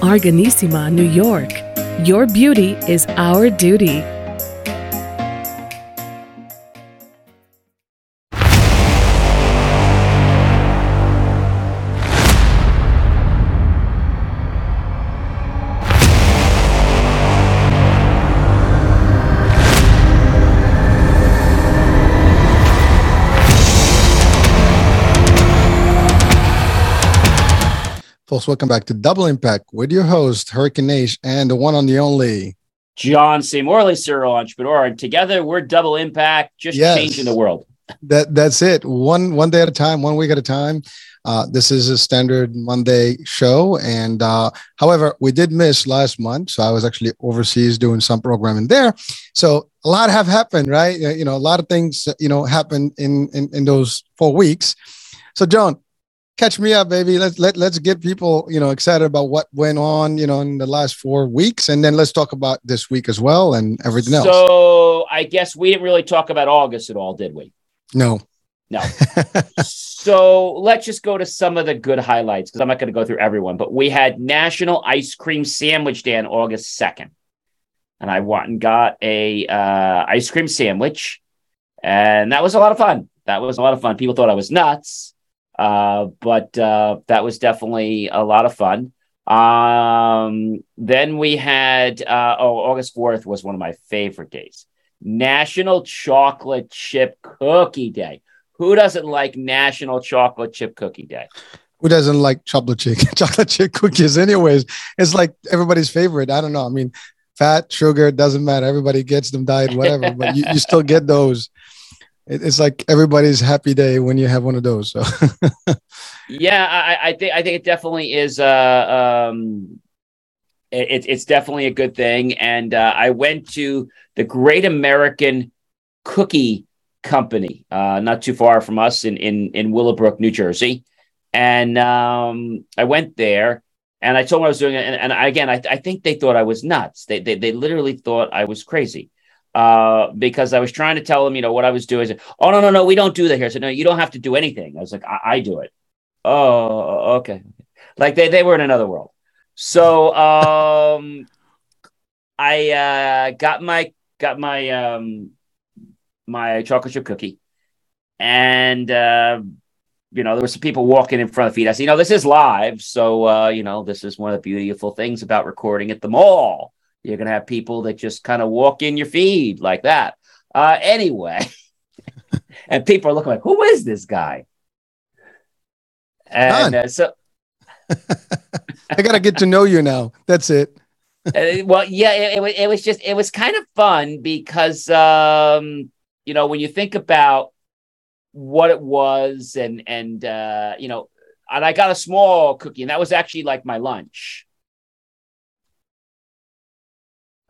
Organissima, New York. Your beauty is our duty. Folks, welcome back to Double Impact with your host, Hurricane Nation, and the one on the only. John C. Morley, serial entrepreneur, and together we're Double Impact, just Yes. changing the world. That that's it. One one day at a time, one week at a time. Uh, this is a standard Monday show, and uh, however, we did miss last month, so I was actually overseas doing some programming there. So a lot have happened, right? You know, a lot of things, you know, happened in in, in those four weeks. So, John, catch me up, baby. Let's let let's get people, you know, excited about what went on, you know, in the last four weeks, and then let's talk about this week as well and everything else. So I guess we didn't really talk about August at all, did we? no. No. so let's just go to some of the good highlights because I'm not going to go through everyone, but we had National Ice Cream Sandwich Day on August 2nd. And I went and got a uh, ice cream sandwich. And that was a lot of fun. That was a lot of fun. People thought I was nuts. Uh, but uh, that was definitely a lot of fun. Um, then we had uh, oh, August 4th was one of my favorite days. National Chocolate Chip Cookie Day. Who doesn't like National Chocolate Chip Cookie Day? Who doesn't like chocolate chip chocolate chip cookies? Anyways, it's like everybody's favorite. I don't know. I mean, fat, sugar, doesn't matter. Everybody gets them, diet, whatever. but you, you still get those. It- it's like everybody's happy day when you have one of those. So Yeah, I, I think I think it definitely is. Uh, um, it, it's definitely a good thing. And uh, I went to the Great American Cookie Company, uh, not too far from us in in in Willowbrook, New Jersey, and um, I went there. And I told them I was doing, and, and again, I, I think they thought I was nuts. They, they they literally thought I was crazy uh, because I was trying to tell them, you know, what I was doing. I said, "Oh no, no, no, we don't do that here." Said, "No, you don't have to do anything." I was like, "I, I do it." Oh, okay. Like they, they were in another world. So um I uh got my got my um my chocolate chip cookie. And uh you know, there were some people walking in front of the feed. I said, you know, this is live. So uh, you know, this is one of the beautiful things about recording at the mall. You're gonna have people that just kind of walk in your feed like that. Uh anyway. and people are looking like, who is this guy? And uh, so I gotta get to know you now. That's it. Uh, well, yeah, it, it, was, it was just it was kind of fun because um, you know when you think about what it was and and uh, you know, and I got a small cookie, and that was actually like my lunch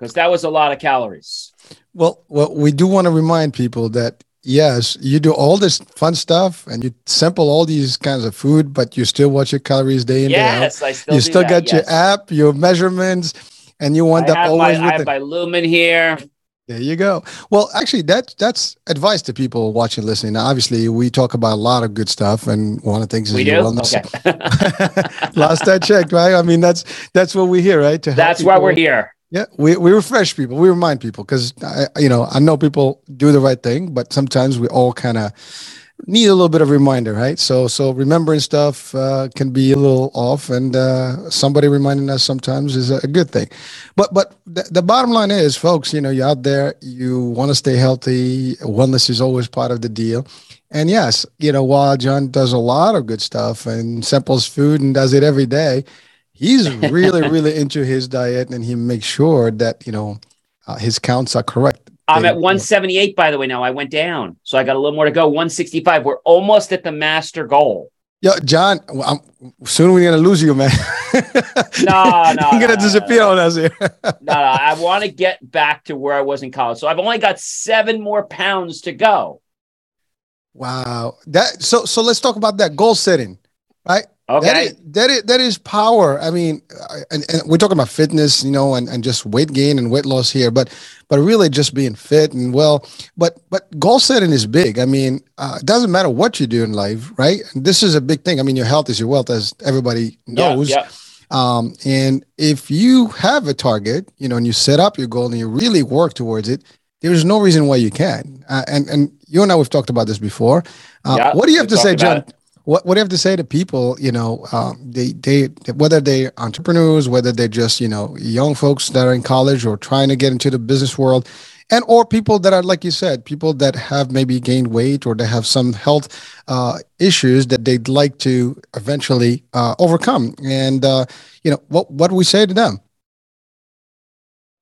because that was a lot of calories. Well, well, we do want to remind people that yes, you do all this fun stuff and you sample all these kinds of food, but you still watch your calories day in day out. Yes, I still you still that, got yes. your app, your measurements, and you want I that have, my, always I with have it. my lumen here. There you go. Well, actually, that that's advice to people watching, listening. Now, obviously, we talk about a lot of good stuff, and one of the things is We your do. wellness. Okay, Last I checked, right? I mean, that's that's what we hear, right? To help that's why we're here. Yeah, we, we refresh people. We remind people because you know I know people do the right thing, but sometimes we all kind of need a little bit of reminder, right? So so remembering stuff uh, can be a little off, and uh, somebody reminding us sometimes is a, good thing. But but the, the bottom line is, folks, you know, you're out there, you want to stay healthy. Wellness is always part of the deal. And yes, you know, while John does a lot of good stuff and samples food and does it every day, he's really really into his diet and he makes sure that you know uh, his counts are correct I'm They- at 178, by the way. Now I went down, so I got a little more to go. 165. We're almost at the master goal. Yo, John, I'm, soon we're gonna lose you, man. no, no, you're gonna no, disappear no, on us here. no, no, I want to get back to where I was in college. So I've only got seven more pounds to go. Wow, that so so let's talk about that goal setting, right? Okay. That is, that is that is power. I mean, uh, and, and we're talking about fitness, you know, and, and just weight gain and weight loss here, but but really just being fit and well. But but goal setting is big. I mean, uh, it doesn't matter what you do in life, right? And this is a big thing. I mean, your health is your wealth, as everybody knows. Yeah, yeah. Um, and if you have a target, you know, and you set up your goal and you really work towards it, there's no reason why you can't. Uh, and and you and I we've talked about this before. Uh, Yeah, what do you have to say, John? What what do you have to say to people? You know, um, they they whether they're entrepreneurs, whether they're just you know young folks that are in college or trying to get into the business world, and or people that are like you said, people that have maybe gained weight or they have some health uh, issues that they'd like to eventually uh, overcome. And uh, you know, what what do we say to them?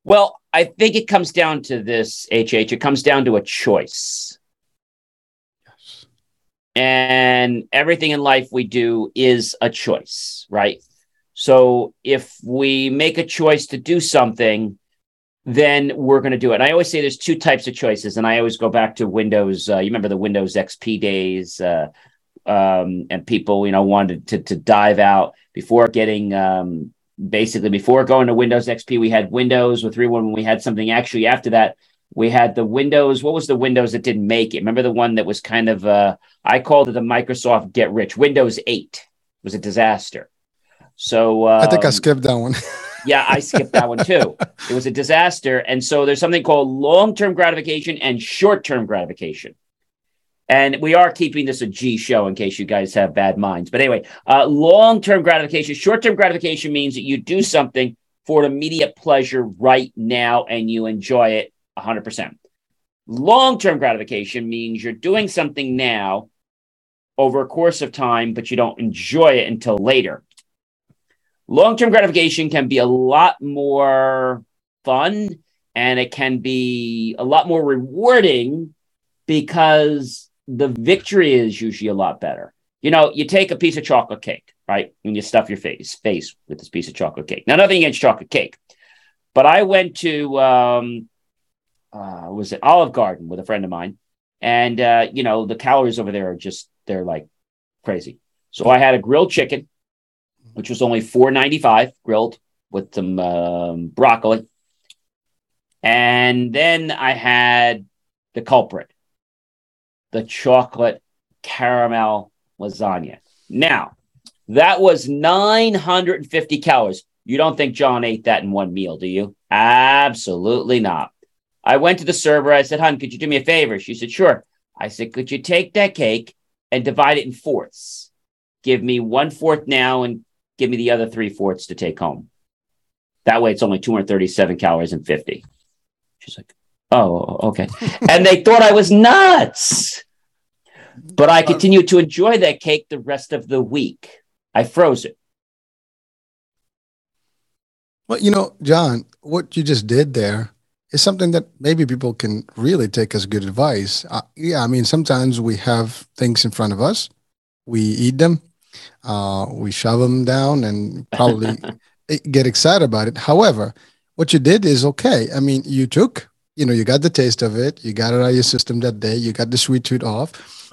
Well, I think it comes down to this, HH. It comes down to a choice. And everything in life we do is a choice, right? So if we make a choice to do something, then we're going to do it. And I always say there's two types of choices, and I always go back to Windows. Uh, you remember the Windows XP days, uh, um, and people, you know, wanted to to dive out before getting um, basically before going to Windows XP. We had Windows with three one. We had something actually after that. We had the Windows. What was the Windows that didn't make it? Remember the one that was kind of uh, I called it the Microsoft Get Rich. Windows Eight was a disaster. So um, I think I skipped that one. yeah, I skipped that one too. It was a disaster. And so there's something called long term gratification and short term gratification. And we are keeping this a G show in case you guys have bad minds. But anyway, uh, long term gratification, short term gratification means that you do something for immediate pleasure right now and you enjoy it 100%. Long term gratification means you're doing something now over a course of time, but you don't enjoy it until later. Long term gratification can be a lot more fun and it can be a lot more rewarding because the victory is usually a lot better. You know, you take a piece of chocolate cake, right? And you stuff your face face with this piece of chocolate cake. Now, nothing against chocolate cake, but I went to um, uh, was it Olive Garden with a friend of mine, and uh, you know the calories over there are just they're like crazy. So I had a grilled chicken, which was only four ninety five grilled with some um, broccoli, and then I had the culprit, the chocolate caramel lasagna. Now, that was 950 calories. You don't think John ate that in one meal, do you? Absolutely not. I went to the server. I said, Hun, could you do me a favor? She said, Sure. I said, Could you take that cake and divide it in fourths? Give me one fourth now and give me the other three fourths to take home. That way it's only 237 calories and 50. She's like, Oh, okay. and they thought I was nuts. But I continued to enjoy that cake the rest of the week. I froze it. Well, you know, John, what you just did there is something that maybe people can really take as good advice. Uh, yeah, I mean, sometimes we have things in front of us, we eat them, uh, we shove them down, and probably get excited about it. However, what you did is okay. I mean, you took, you know, you got the taste of it, you got it out of your system that day, you got the sweet tooth off.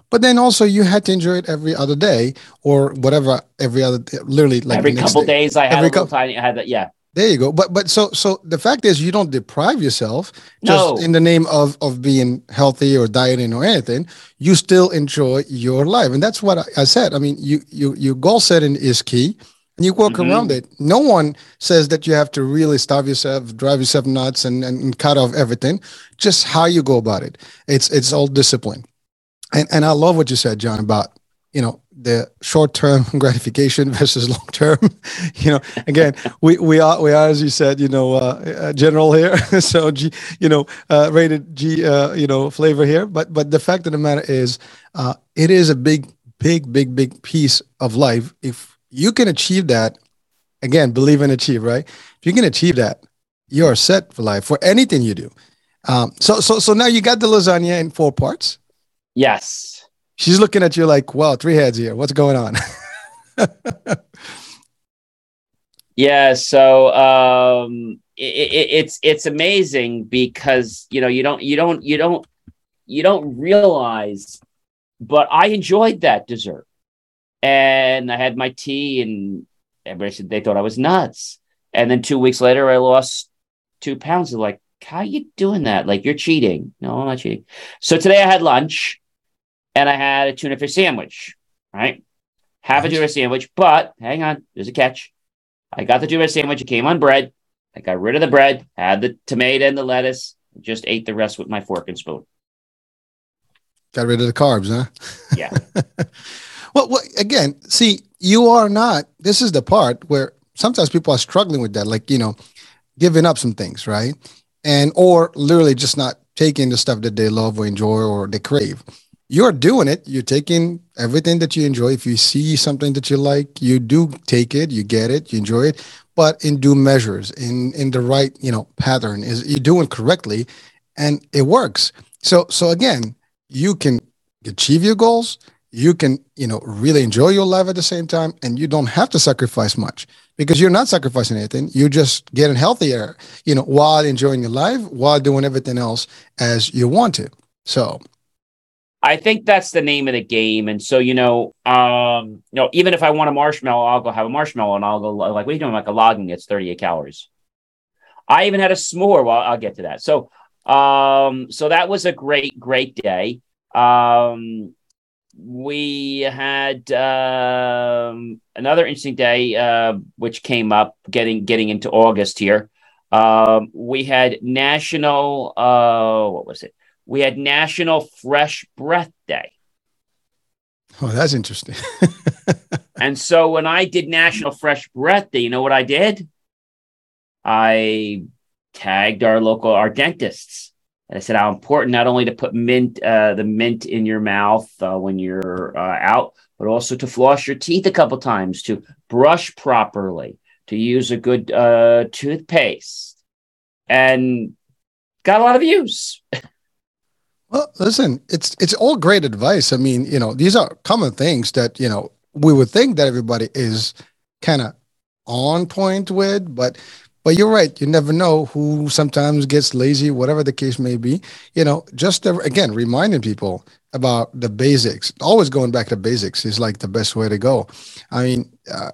But then also you had to enjoy it every other day or whatever every other literally like every couple day. days I had Every a little cou- tiny I had that yeah. There you go. But but so so the fact is you don't deprive yourself just No. in the name of of being healthy or dieting or anything. You still enjoy your life, and that's what I, I said. I mean, you you your goal setting is key, and you work Mhm. around it. No one says that you have to really starve yourself, drive yourself nuts, and, and and cut off everything. Just how you go about it. It's it's all discipline, and and I love what you said, John, about you know the short term gratification versus long term. you know, again, we we are we are as you said, you know, uh, uh, general here, so G, you know, uh, rated G, uh, you know, flavor here. But but the fact of the matter is, uh, it is a big, big, big, big piece of life. If you can achieve that, again, believe and achieve, right? If you can achieve that, you are set for life for anything you do. Um, so so so now you got the lasagna in four parts. Yes. She's looking at you like, well, three heads here. What's going on? yeah. So um, it, it, it's it's amazing because you know you don't you don't you don't you don't realize, but I enjoyed that dessert, and I had my tea, and everybody said they thought I was nuts. And then two weeks later, I lost two pounds. They're like, "How you doing that? Like you're cheating?" No, I'm not cheating. So today I had lunch and I had a tuna fish sandwich, right? Half nice. a tuna sandwich, but hang on, there's a catch. I got the tuna sandwich, it came on bread. I got rid of the bread, had the tomato and the lettuce, just ate the rest with my fork and spoon. Got rid of the carbs, huh? Yeah. well, well, again, see, you are not, this is the part where sometimes people are struggling with that, like, you know, giving up some things, right? And, or literally just not taking the stuff that they love or enjoy or they crave you're doing it. You're taking everything that you enjoy. If you see something that you like, you do take it, you get it, you enjoy it, but in due measures, in in the right you know pattern. Is you're doing correctly, and it works. So so again, you can achieve your goals. You can you know really enjoy your life at the same time, and you don't have to sacrifice much because you're not sacrificing anything. You're just getting healthier, you know, while enjoying your life, while doing everything else as you want to. So I think that's the name of the game. And so, you know, um, you know, even if I want a marshmallow, I'll go have a marshmallow and I'll go like, what are you doing? Like a logging, it's 38 calories. I even had a s'more. Well, I'll get to that. So, um, so that was a great, great day. Um, we had um, another interesting day, uh, which came up getting getting into August here. Um, we had National, uh, what was it? We had National Fresh Breath Day. Oh, that's interesting. and so when I did National Fresh Breath Day, you know what I did? I tagged our local our dentists. And I said how important not only to put mint uh, the mint in your mouth uh, when you're uh, out, but also to floss your teeth a couple times, to brush properly, to use a good uh, toothpaste, and got a lot of views. Well, listen, it's it's all great advice. I mean, you know, these are common things that you know we would think that everybody is kind of on point with, but but you're right. You never know who sometimes gets lazy, whatever the case may be. You know, just again reminding people about the basics. Always going back to basics is like the best way to go. I mean, uh,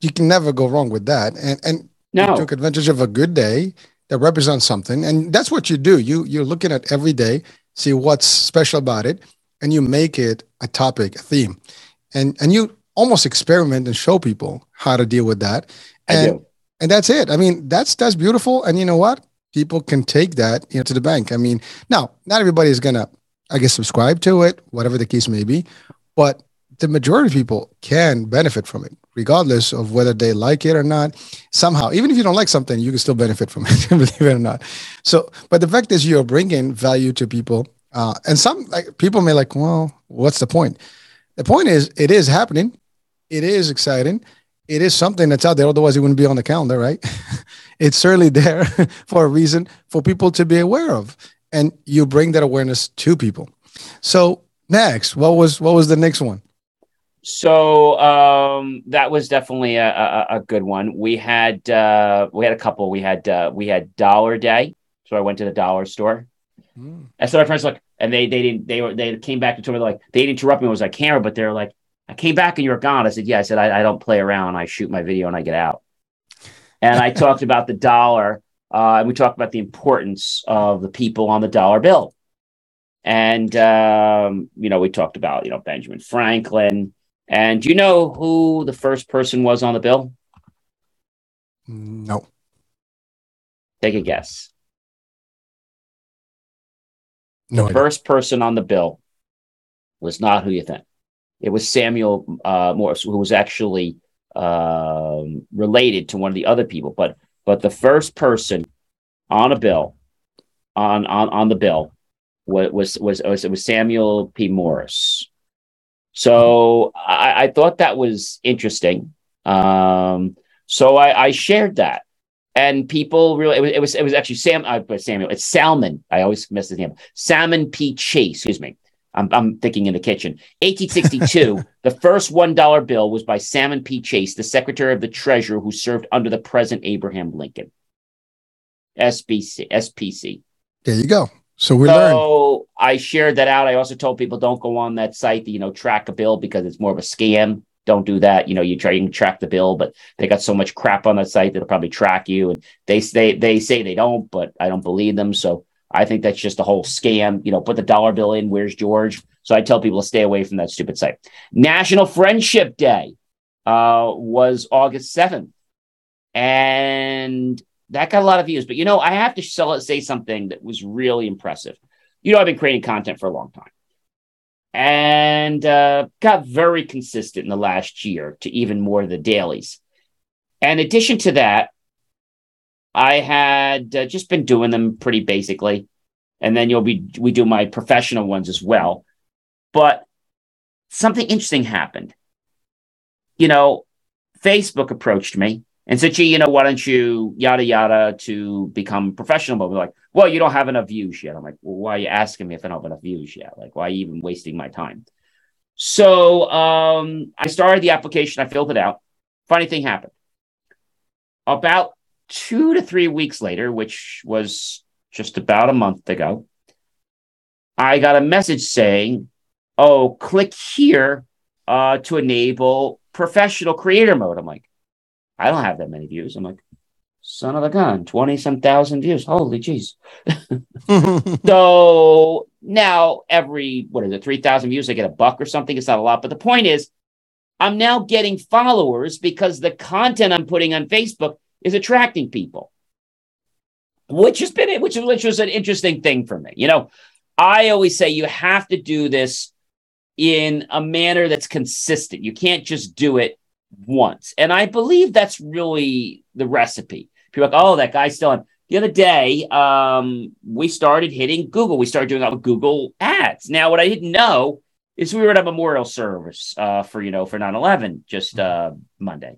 you can never go wrong with that. And and no. you took advantage of a good day that represents something, and that's what you do. You you're looking at every day see what's special about it, and you make it a topic, a theme, and and you almost experiment and show people how to deal with that. And and that's it. I mean, that's that's beautiful. And you know what? People can take that you know to the bank. I mean, now not everybody is gonna, I guess, subscribe to it, whatever the case may be, but the majority of people can benefit from it, regardless of whether they like it or not. Somehow, even if you don't like something, you can still benefit from it, believe it or not. So, but the fact is, you're bringing value to people, uh, and some like people may like, well, what's the point? The point is, it is happening. It is exciting. It is something that's out there. Otherwise, it wouldn't be on the calendar, right? it's certainly there for a reason for people to be aware of, and you bring that awareness to people. So, next, what was what was the next one? So um, that was definitely a, a, a, good one. We had uh, we had a couple. We had uh, we had Dollar Day. So I went to the dollar store. Mm. And so my friends like, and they they didn't they were they came back to told me like they didn't interrupt me. It was like camera, but they're like, I came back and you were gone. I said, yeah. I said I, I don't play around. I shoot my video and I get out. And I talked about the dollar. Uh, and we talked about the importance of the people on the dollar bill. And um, you know, we talked about you know Benjamin Franklin, and do you know who the first person was on the bill? No. Take a guess. No. The first person on the bill was not who you think. It was Samuel uh, Morse, who was actually um, related to one of the other people. But but the first person on a bill on on, on the bill was was was, was, was Samuel P. Morse. So I, I thought that was interesting. Um, so I, I, shared that, and people really it was it was, it was actually Sam uh, Samuel. It's Salmon. I always miss his name. Salmon P. Chase. Excuse me. I'm, I'm thinking in the kitchen. 1862, the first $1 bill was by Salmon P. Chase, the Secretary of the Treasury who served under the President Abraham Lincoln. SBC, SPC. There you go. So we so learned. I shared that out. I also told people don't go on that site to, you know, track a bill because it's more of a scam. Don't do that. You know, you try and track the bill, but they got so much crap on that site that'll probably track you. And they say they say they don't, but I don't believe them. So I think that's just a whole scam. You know, put the dollar bill in. Where's George? So I tell people to stay away from that stupid site. National Friendship Day uh, was August 7th. And that got a lot of views. But you know, I have to sell say something that was really impressive. You know, I've been creating content for a long time and uh, got very consistent in the last year to even more of the dailies. In addition to that, I had uh, just been doing them pretty basically, and then you'll be we do my professional ones as well. But something interesting happened. You know, Facebook approached me and "Gee, you know, why don't you yada yada to become professional?" But we're like, "Well, you don't have enough views yet." I'm like, "Well, why are you asking me if I don't have enough views yet? Like, why are you even wasting my time?" So um, I started the application. I filled it out. Funny thing happened. About two to three weeks later, which was just about a month ago, I got a message saying, "Oh, click here uh, to enable professional creator mode." I'm like, I don't have that many views. I'm like, son of a gun, 20 some thousand views. Holy jeez. so now every, what is it, 3,000 views, I get a buck or something. It's not a lot. But the point is, I'm now getting followers because the content I'm putting on Facebook is attracting people, which has been, which, which was an interesting thing for me. You know, I always say you have to do this in a manner that's consistent. You can't just do it once. And I believe that's really the recipe. People like, oh, that guy's still on. The other day, um, we started hitting Google. We started doing with Google ads. Now, what I didn't know is we were at a memorial service uh, for, you know, for 9-11 just uh, Monday.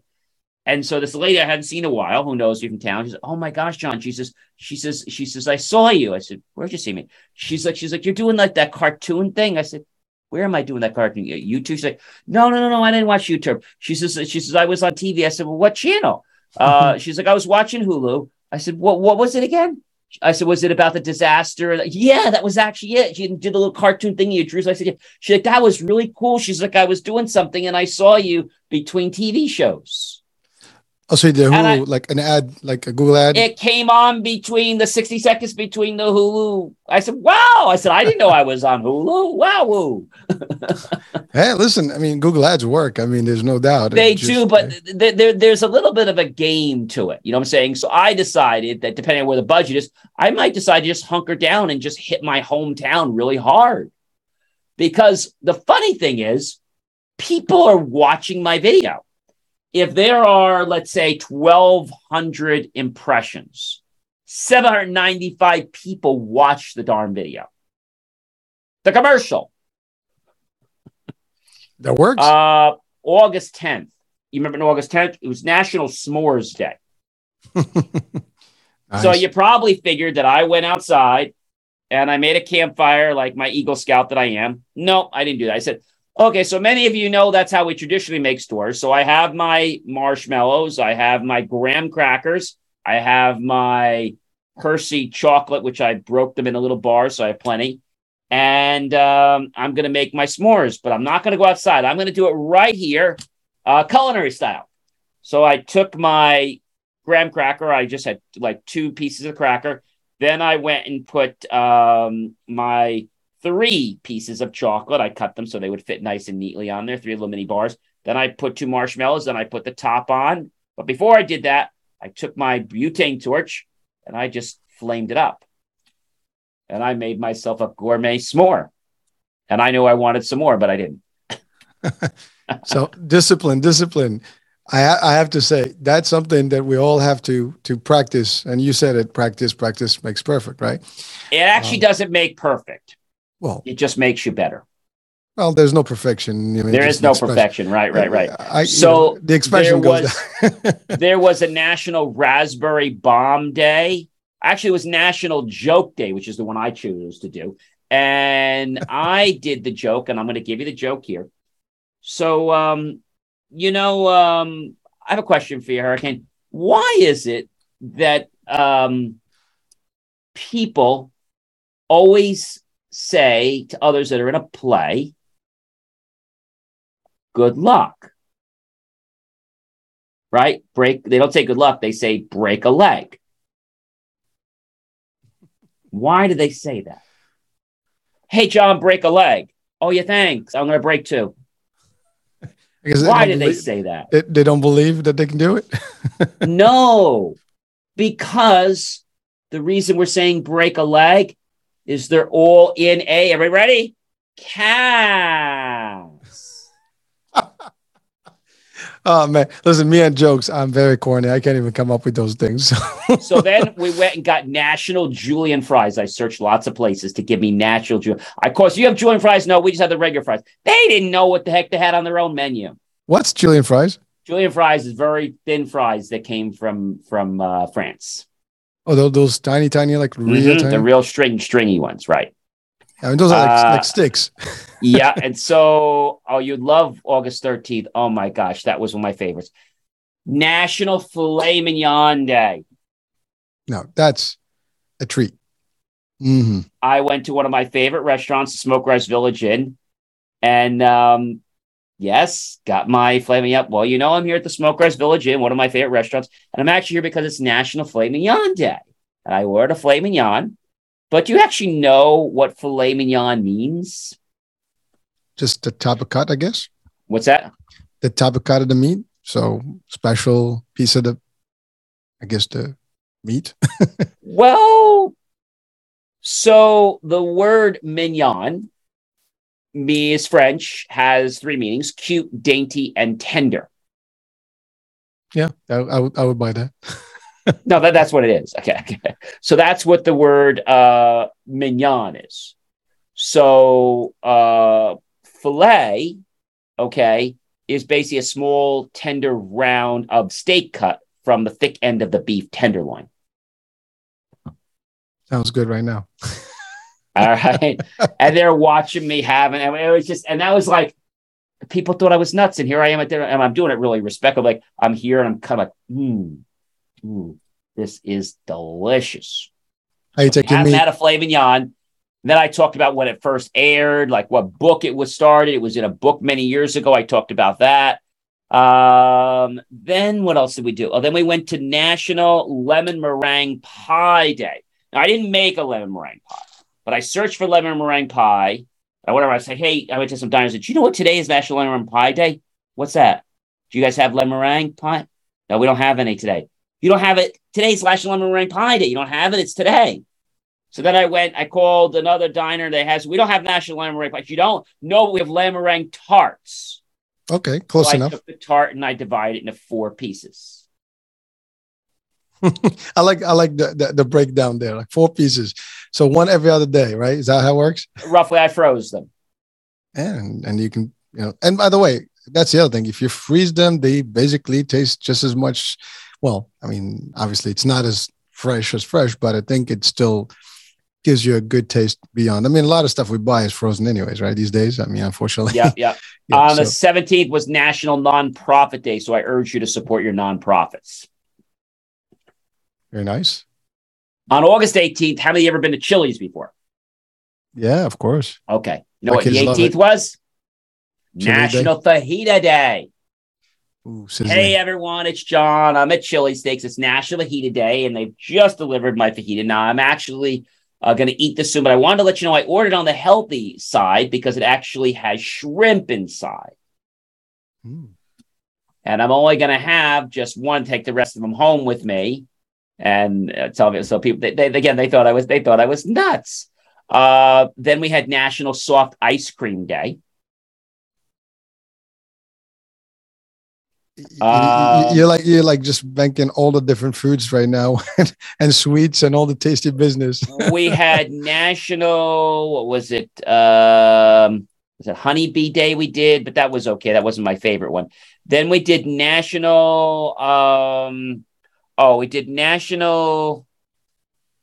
And so this lady I hadn't seen in a while, who knows you from town, she's like, "Oh my gosh, John!" She says, "She says, she says, I saw you." I said, "Where'd you see me?" She's like, "She's like, you're doing like that cartoon thing." I said, where am I doing that cartoon? YouTube? She's like, no, no, no, no, I didn't watch YouTube. She says, she says, I was on TV. I said, well, what channel? Uh, she's like, I was watching Hulu. I said, what, what was it again? I said, was it about the disaster? Yeah, that was actually it. She did a little cartoon thing you drew. So I said, yeah. She's like, that was really cool. She's like, I was doing something and I saw you between TV shows. Oh, so the Hulu, I, like an ad, like a Google ad? It came on between the 60 seconds between the Hulu. I said, wow. I said, I didn't know I was on Hulu. Wow. hey, listen, I mean, Google ads work. I mean, there's no doubt. They just, do, but th- there, there's a little bit of a game to it. You know what I'm saying? So I decided that depending on where the budget is, I might decide to just hunker down and just hit my hometown really hard. Because the funny thing is, people are watching my video if there are, let's say, 1,200 impressions, 795 people watch the darn video. The commercial. That works. Uh, August 10th. You remember August 10th? It was National S'mores Day. nice. So you probably figured that I went outside and I made a campfire like my Eagle Scout that I am. No, I didn't do that. I said, Okay, so many of you know that's how we traditionally make s'mores. So I have my marshmallows, I have my graham crackers, I have my Hershey chocolate, which I broke them in a little bar, so I have plenty. And um, I'm going to make my s'mores, but I'm not going to go outside. I'm going to do it right here, uh, culinary style. So I took my graham cracker. I just had like two pieces of cracker. Then I went and put um, my three pieces of chocolate. I cut them so they would fit nice and neatly on there, three little mini bars. Then I put two marshmallows, then I put the top on. But before I did that, I took my butane torch and I just flamed it up. And I made myself a gourmet s'more. And I knew I wanted some more, but I didn't. so discipline, discipline. I, I have to say that's something that we all have to to practice. And you said it: practice, practice makes perfect, right? It actually um, doesn't make perfect. Well, it just makes you better. Well, there's no perfection. I mean, there is no perfection. Right, right, right. I, so know, the expression there goes. Was, there was a National Raspberry Bomb Day. Actually, it was National Joke Day, which is the one I chose to do. and I did the joke, and I'm going to give you the joke here. So, um, you know, um, I have a question for you, Hurricane. Why is it that um, people always say to others that are in a play, good luck? Right? Break, they don't say good luck, they say break a leg. Why do they say that? Hey, John, break a leg. Oh, yeah, thanks. I'm going to break two. Because Why did don't they say that? They, they don't believe that they can do it. no, because the reason we're saying break a leg is they're all in a, everybody ready? Cast. oh man, listen, me and jokes. I'm very corny. I can't even come up with those things. So then we went and got national julienne fries. I searched lots of places to give me natural julienne. Of course, you have julienne fries. No, we just had the regular fries. They didn't know what the heck they had on their own menu. What's julienne fries? julienne fries is very thin fries that came from from uh, France. Oh, those, those tiny, tiny, like real Mhm, tiny. The real string stringy ones, right? I mean, those are like, Uh, like sticks. yeah. And so, oh, you'd love August 13th. Oh my gosh, that was one of my favorites. National Filet Mignon Day. No, that's a treat. hmm I went to one of my favorite restaurants, the Smoke Rise Village Inn, and um, yes, got my filet mignon. Well, you know, I'm here at the Smoke Village Inn, one of my favorite restaurants, and I'm actually here because it's National Filet Mignon Day, and I ordered a filet mignon. But do you actually know what filet mignon means? Just the type of cut, I guess. What's that? The type of cut of the meat. So special piece of the, I guess the meat. Well, so the word mignon, me is French, has three meanings: cute, dainty, and tender. yeah, I, I would I would buy that. No, that, that's what it is. Okay, okay. So that's what the word uh, mignon is. So uh, filet, okay, is basically a small, tender round of steak cut from the thick end of the beef tenderloin. Sounds good right now. All right. and they're watching me having, and it was just, and that was like, people thought I was nuts. And here I am at dinner, and I'm doing it really respectful. Like I'm here and I'm kind of like, hmm, hmm, this is delicious. How you Haven't meat? had a filet mignon. Then I talked about when it first aired, like what book it was started. It was in a book many years ago. I talked about that. Um, then what else did we do? Oh, then we went to National Lemon Meringue Pie Day. Now, I didn't make a lemon meringue pie, but I searched for lemon meringue pie. I whatever. I said, Hey, I went to some diners. Did you know what today is National Lemon Meringue Pie Day? What's that? Do you guys have lemon meringue pie? No, we don't have any today. You don't have it. Today's National Lemon Meringue Pie Day. You don't have it. It's today. So then I went, I called another diner that has, we don't have National Lemon Meringue Pie. You don't? No, we have lemon meringue tarts. Okay, close so enough. I took the tart and I divided it into four pieces. I like I like the, the the breakdown there, like four pieces. So one every other day, right? Is that how it works? Roughly, I froze them. And and you can you know. And by the way, that's the other thing. If you freeze them, they basically taste just as much. Well, I mean, obviously it's not as fresh as fresh, but I think it still gives you a good taste beyond. I mean, a lot of stuff we buy is frozen anyways, right? These days. I mean, unfortunately. Yeah, yeah. Uh, yeah, On the 17th was National Nonprofit Day. So I urge you to support your nonprofits. very nice. On August 18th, how many you ever been to Chili's before? Yeah, of course. Okay. You know My what the 18th was? Chili Day. National Fajita Day. Ooh. Hey everyone, it's John. I'm at Chili Steaks. It's National Fajita Day, and they've just delivered my fajita. Now I'm actually uh, going to eat this soon, but I wanted to let you know I ordered on the healthy side because it actually has shrimp inside, Mm. and I'm only going to have just one. Take the rest of them home with me, and uh, tell me. So people, they, they, again, they thought I was they thought I was nuts. Uh, then we had National Soft Ice Cream Day. Y- you're like you're like just banking all the different foods right now and sweets and all the tasty business. we had national what was it um was it honeybee day we did but that was okay that wasn't my favorite one then we did national um oh we did national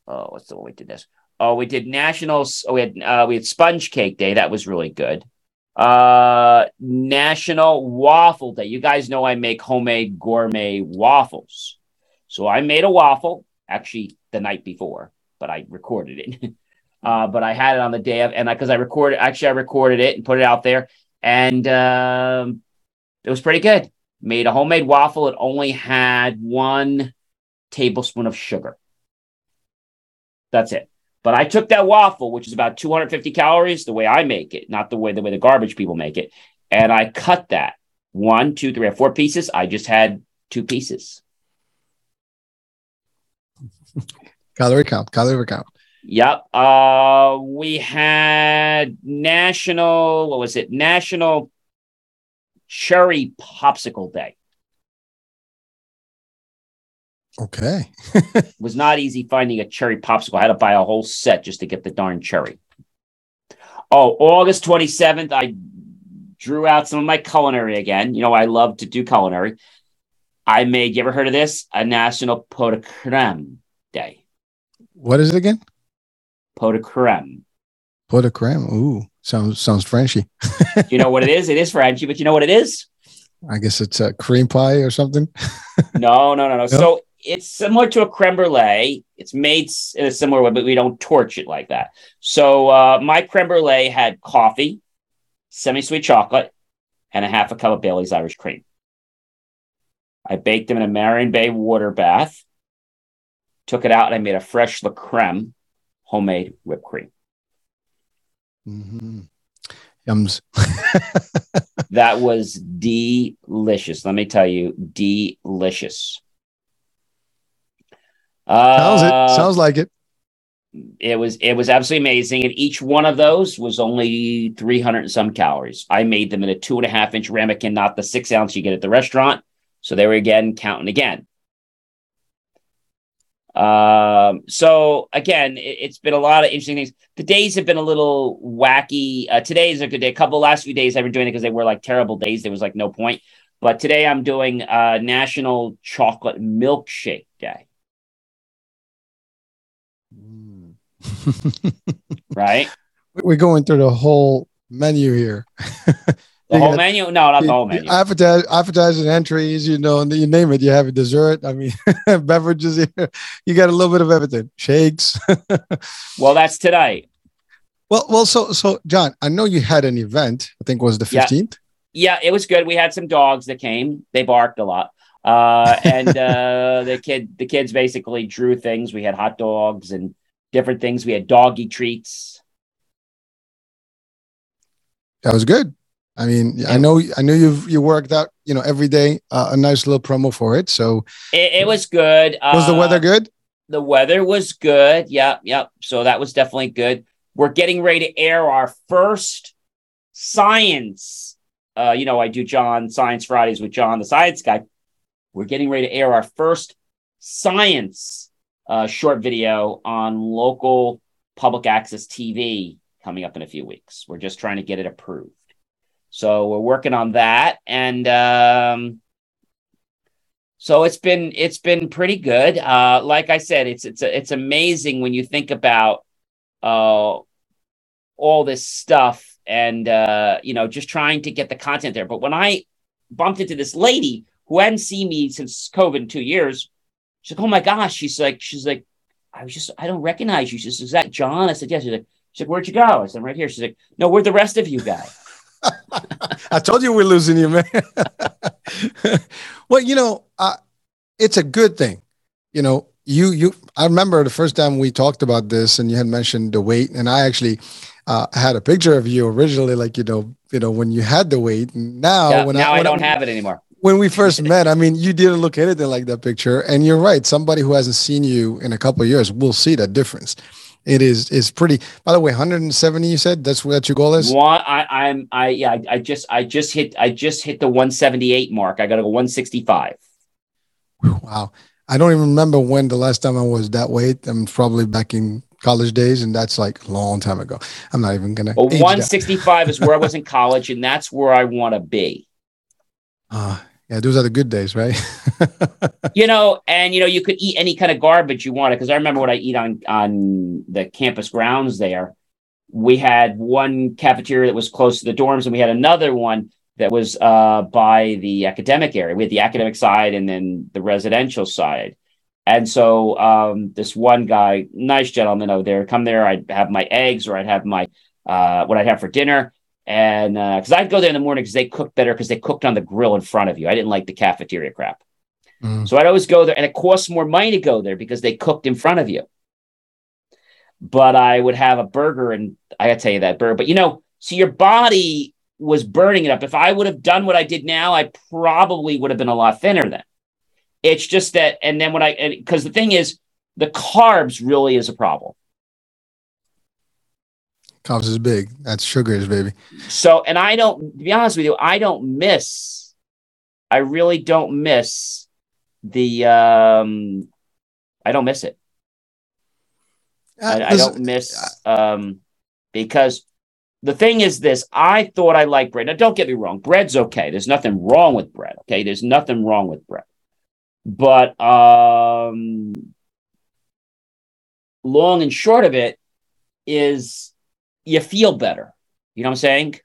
oh what's the one we did this Oh, we did national. Oh, we had uh, we had sponge cake day. That was really good. Uh, National Waffle Day. You guys know I make homemade gourmet waffles. So I made a waffle actually the night before, but I recorded it. uh, but I had it on the day of, and because I, I, recorded, actually I recorded it and put it out there, and um, it was pretty good. Made a homemade waffle. It only had one tablespoon of sugar. That's it. But I took that waffle, which is about 250 calories, the way I make it, not the way the way the garbage people make it, and I cut that one, two, three, or four pieces. I just had two pieces. calorie count, calorie count. Yep. Uh, we had national. What was it? National Cherry Popsicle Day. Okay. it was not easy finding a cherry popsicle. I had to buy a whole set just to get the darn cherry. Oh, August 27th, I drew out some of my culinary again. You know, I love to do culinary. I made, you ever heard of this? A National Pot de Creme Day. What is it again? Pot de Creme. Pot de Creme. Ooh, sounds sounds Frenchy. you know what it is? It is Frenchy, but you know what it is? I guess it's a cream pie or something. no, no, no, no. So it's similar to a creme brulee. It's made in a similar way, but we don't torch it like that. So uh, my creme brulee had coffee, semi-sweet chocolate, and a half a cup of Bailey's Irish cream. I baked them in a Marion Bay water bath. Took it out and I made a fresh La Creme homemade whipped cream. Mm-hmm. Yums. that was delicious. Let me tell you, delicious. Sounds it. Uh, Sounds like it. It was it was absolutely amazing, and each one of those was only three hundred and some calories. I made them in a two and a half inch ramekin, not the six ounce you get at the restaurant. So they were again counting again. Um, so again, it, has been a lot of interesting things. The days have been a little wacky. Uh, today is a good day. A couple last few days I've been doing it because they were like terrible days. There was like no point. But today I'm doing uh, National Chocolate Milkshake Day. right? We're going through the whole menu here. The whole menu? No, not the whole menu. Advertising entries, you know, you name it. You have a dessert. I mean, beverages here. You got a little bit of everything. Shakes. well, that's today. Well, well, so so John, I know you had an event. I think was the fifteenth. Yeah. yeah, it was good. We had some dogs that came. They barked a lot. Uh, and uh, the kid, the kids basically drew things. We had hot dogs and different things. We had doggy treats. That was good. I mean. I know, I know you've you worked out, you know, every day uh, a nice little promo for it. So it, it was good. Was uh, the weather good? The weather was good. Yep, yep. So that was definitely good. We're getting ready to air our first science. Uh, you know, I do John Science Fridays with John, the science guy. We're getting ready to air our first science uh, short video on local public access TV coming up in a few weeks. We're just trying to get it approved. So we're working on that, and um, so it's been it's been pretty good. Uh, like I said, it's it's it's amazing when you think about uh, all this stuff and uh, you know just trying to get the content there. But when I bumped into this lady who hadn't seen me since COVID in two years, she's like, "Oh my gosh!" She's like, "She's like, I was just I don't recognize you." She says, "Is that John?" I said, "Yes." She's like, "She's like, where'd you go?" I said, "Right here." She's like, "No, where'd the rest of you go?" I told you we're losing you, man. well, you know, uh, it's a good thing. You know, you you. I remember the first time we talked about this, and you had mentioned the weight, and I actually uh, had a picture of you originally, like you know, you know, when you had the weight. Now, yeah, when now I, when I don't I, have it anymore. When we first met, I mean, you didn't look anything like that picture, and you're right. Somebody who hasn't seen you in a couple of years will see that difference it is is pretty. By the way, 170. You said that's what your goal is. One, I, I'm, I yeah, I, I just, I just hit, I just hit the 178 mark. I got to go 165. Wow, I don't even remember when the last time I was that weight. I'm probably back in college days, and that's like a long time ago. I'm not even gonna. Well, 165 is where I was in college, and that's where I want to be. Uh, Yeah, those are the good days, right? you know, and you know, you could eat any kind of garbage you wanted. Because I remember what I eat on on the campus grounds there. We had one cafeteria that was close to the dorms, and we had another one that was uh, by the academic area. We had the academic side and then the residential side. And so um, this one guy, nice gentleman over there, come there. I'd have my eggs or I'd have my uh, what I'd have for dinner. And because uh, I'd go there in the morning because they cooked better because they cooked on the grill in front of you. I didn't like the cafeteria crap. Mm. So I'd always go there, and it costs more money to go there because they cooked in front of you. But I would have a burger, and I gotta tell you that burger. But you know, so your body was burning it up. If I would have done what I did now, I probably would have been a lot thinner then. It's just that, and then when I, because the thing is, the carbs really is a problem. Carbs is big. That's sugars, baby. So, and I don't, to be honest with you, I don't miss, I really don't miss the, um, I don't miss it. Uh, I, I, don't miss, um, because the thing is this I thought I liked bread. Now, don't get me wrong, bread's okay. There's nothing wrong with bread. Okay. There's nothing wrong with bread. But um, long and short of it is you feel better. You know what I'm saying?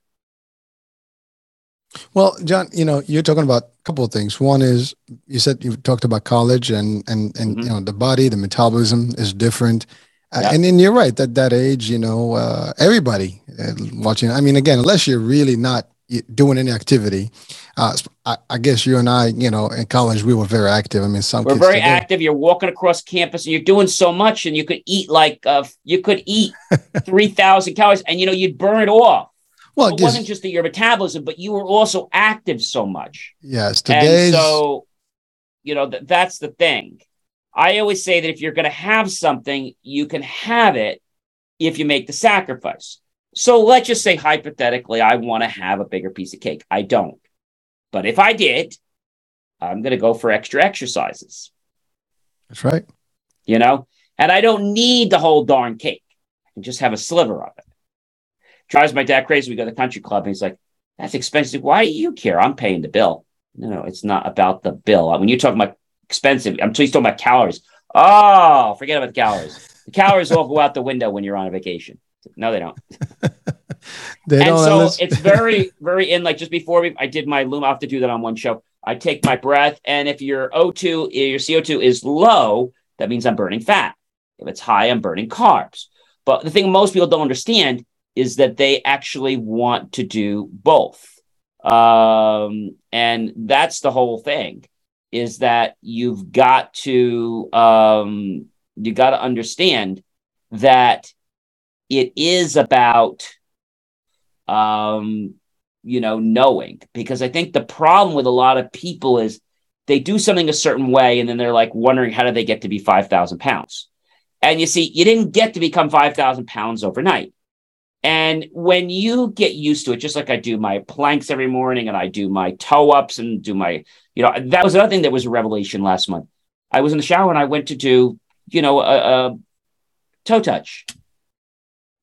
Well, John, you know, you're talking about a couple of things. One is you said you talked about college and and and mm-hmm. you know the body, the metabolism is different. Uh, and then you're right that that age, you know, uh, everybody uh, watching. I mean, again, unless you're really not doing any activity, uh, I, I, guess you and I, you know, in college we were very active. I mean, some we're very today, active. You're walking across campus and you're doing so much, and you could eat like uh, you could eat three thousand calories, and you know you'd burn it off. Well, it, wasn't just that your metabolism, but you were also active so much. Yes, today's... and so you know th- that's the thing I always say that if you're going to have something, you can have it if you make the sacrifice. So let's just say hypothetically, I want to have a bigger piece of cake. I don't. But if I did, I'm going to go for extra exercises. That's right. You know, and I don't need the whole darn cake. I can just have a sliver of it. Drives my dad crazy. We go to the country club and he's like, that's expensive. Why do you care? I'm paying the bill. No, no, it's not about the bill. When you talk about expensive. I'm talking about calories. Oh, forget about the calories. The calories all go out the window when you're on a vacation. No, they don't. they and don't so it's very, very in like just before we, I did my Lumen. I have to do that on one show. I take my breath, and if your O2, your CO2 is low, that means I'm burning fat. If it's high, I'm burning carbs. But the thing most people don't understand is that they actually want to do both. Um, and that's the whole thing is that you've got to um, you got to understand that it is about um, you know knowing because I think the problem with a lot of people is they do something a certain way and then they're like wondering how do they get to be five thousand pounds. And you see, you didn't get to become 5,000 pounds overnight. And when you get used to it, just like I do my planks every morning and I do my toe ups and do my, you know, that was another thing that was a revelation last month. I was in the shower and I went to do, you know, a, a toe touch.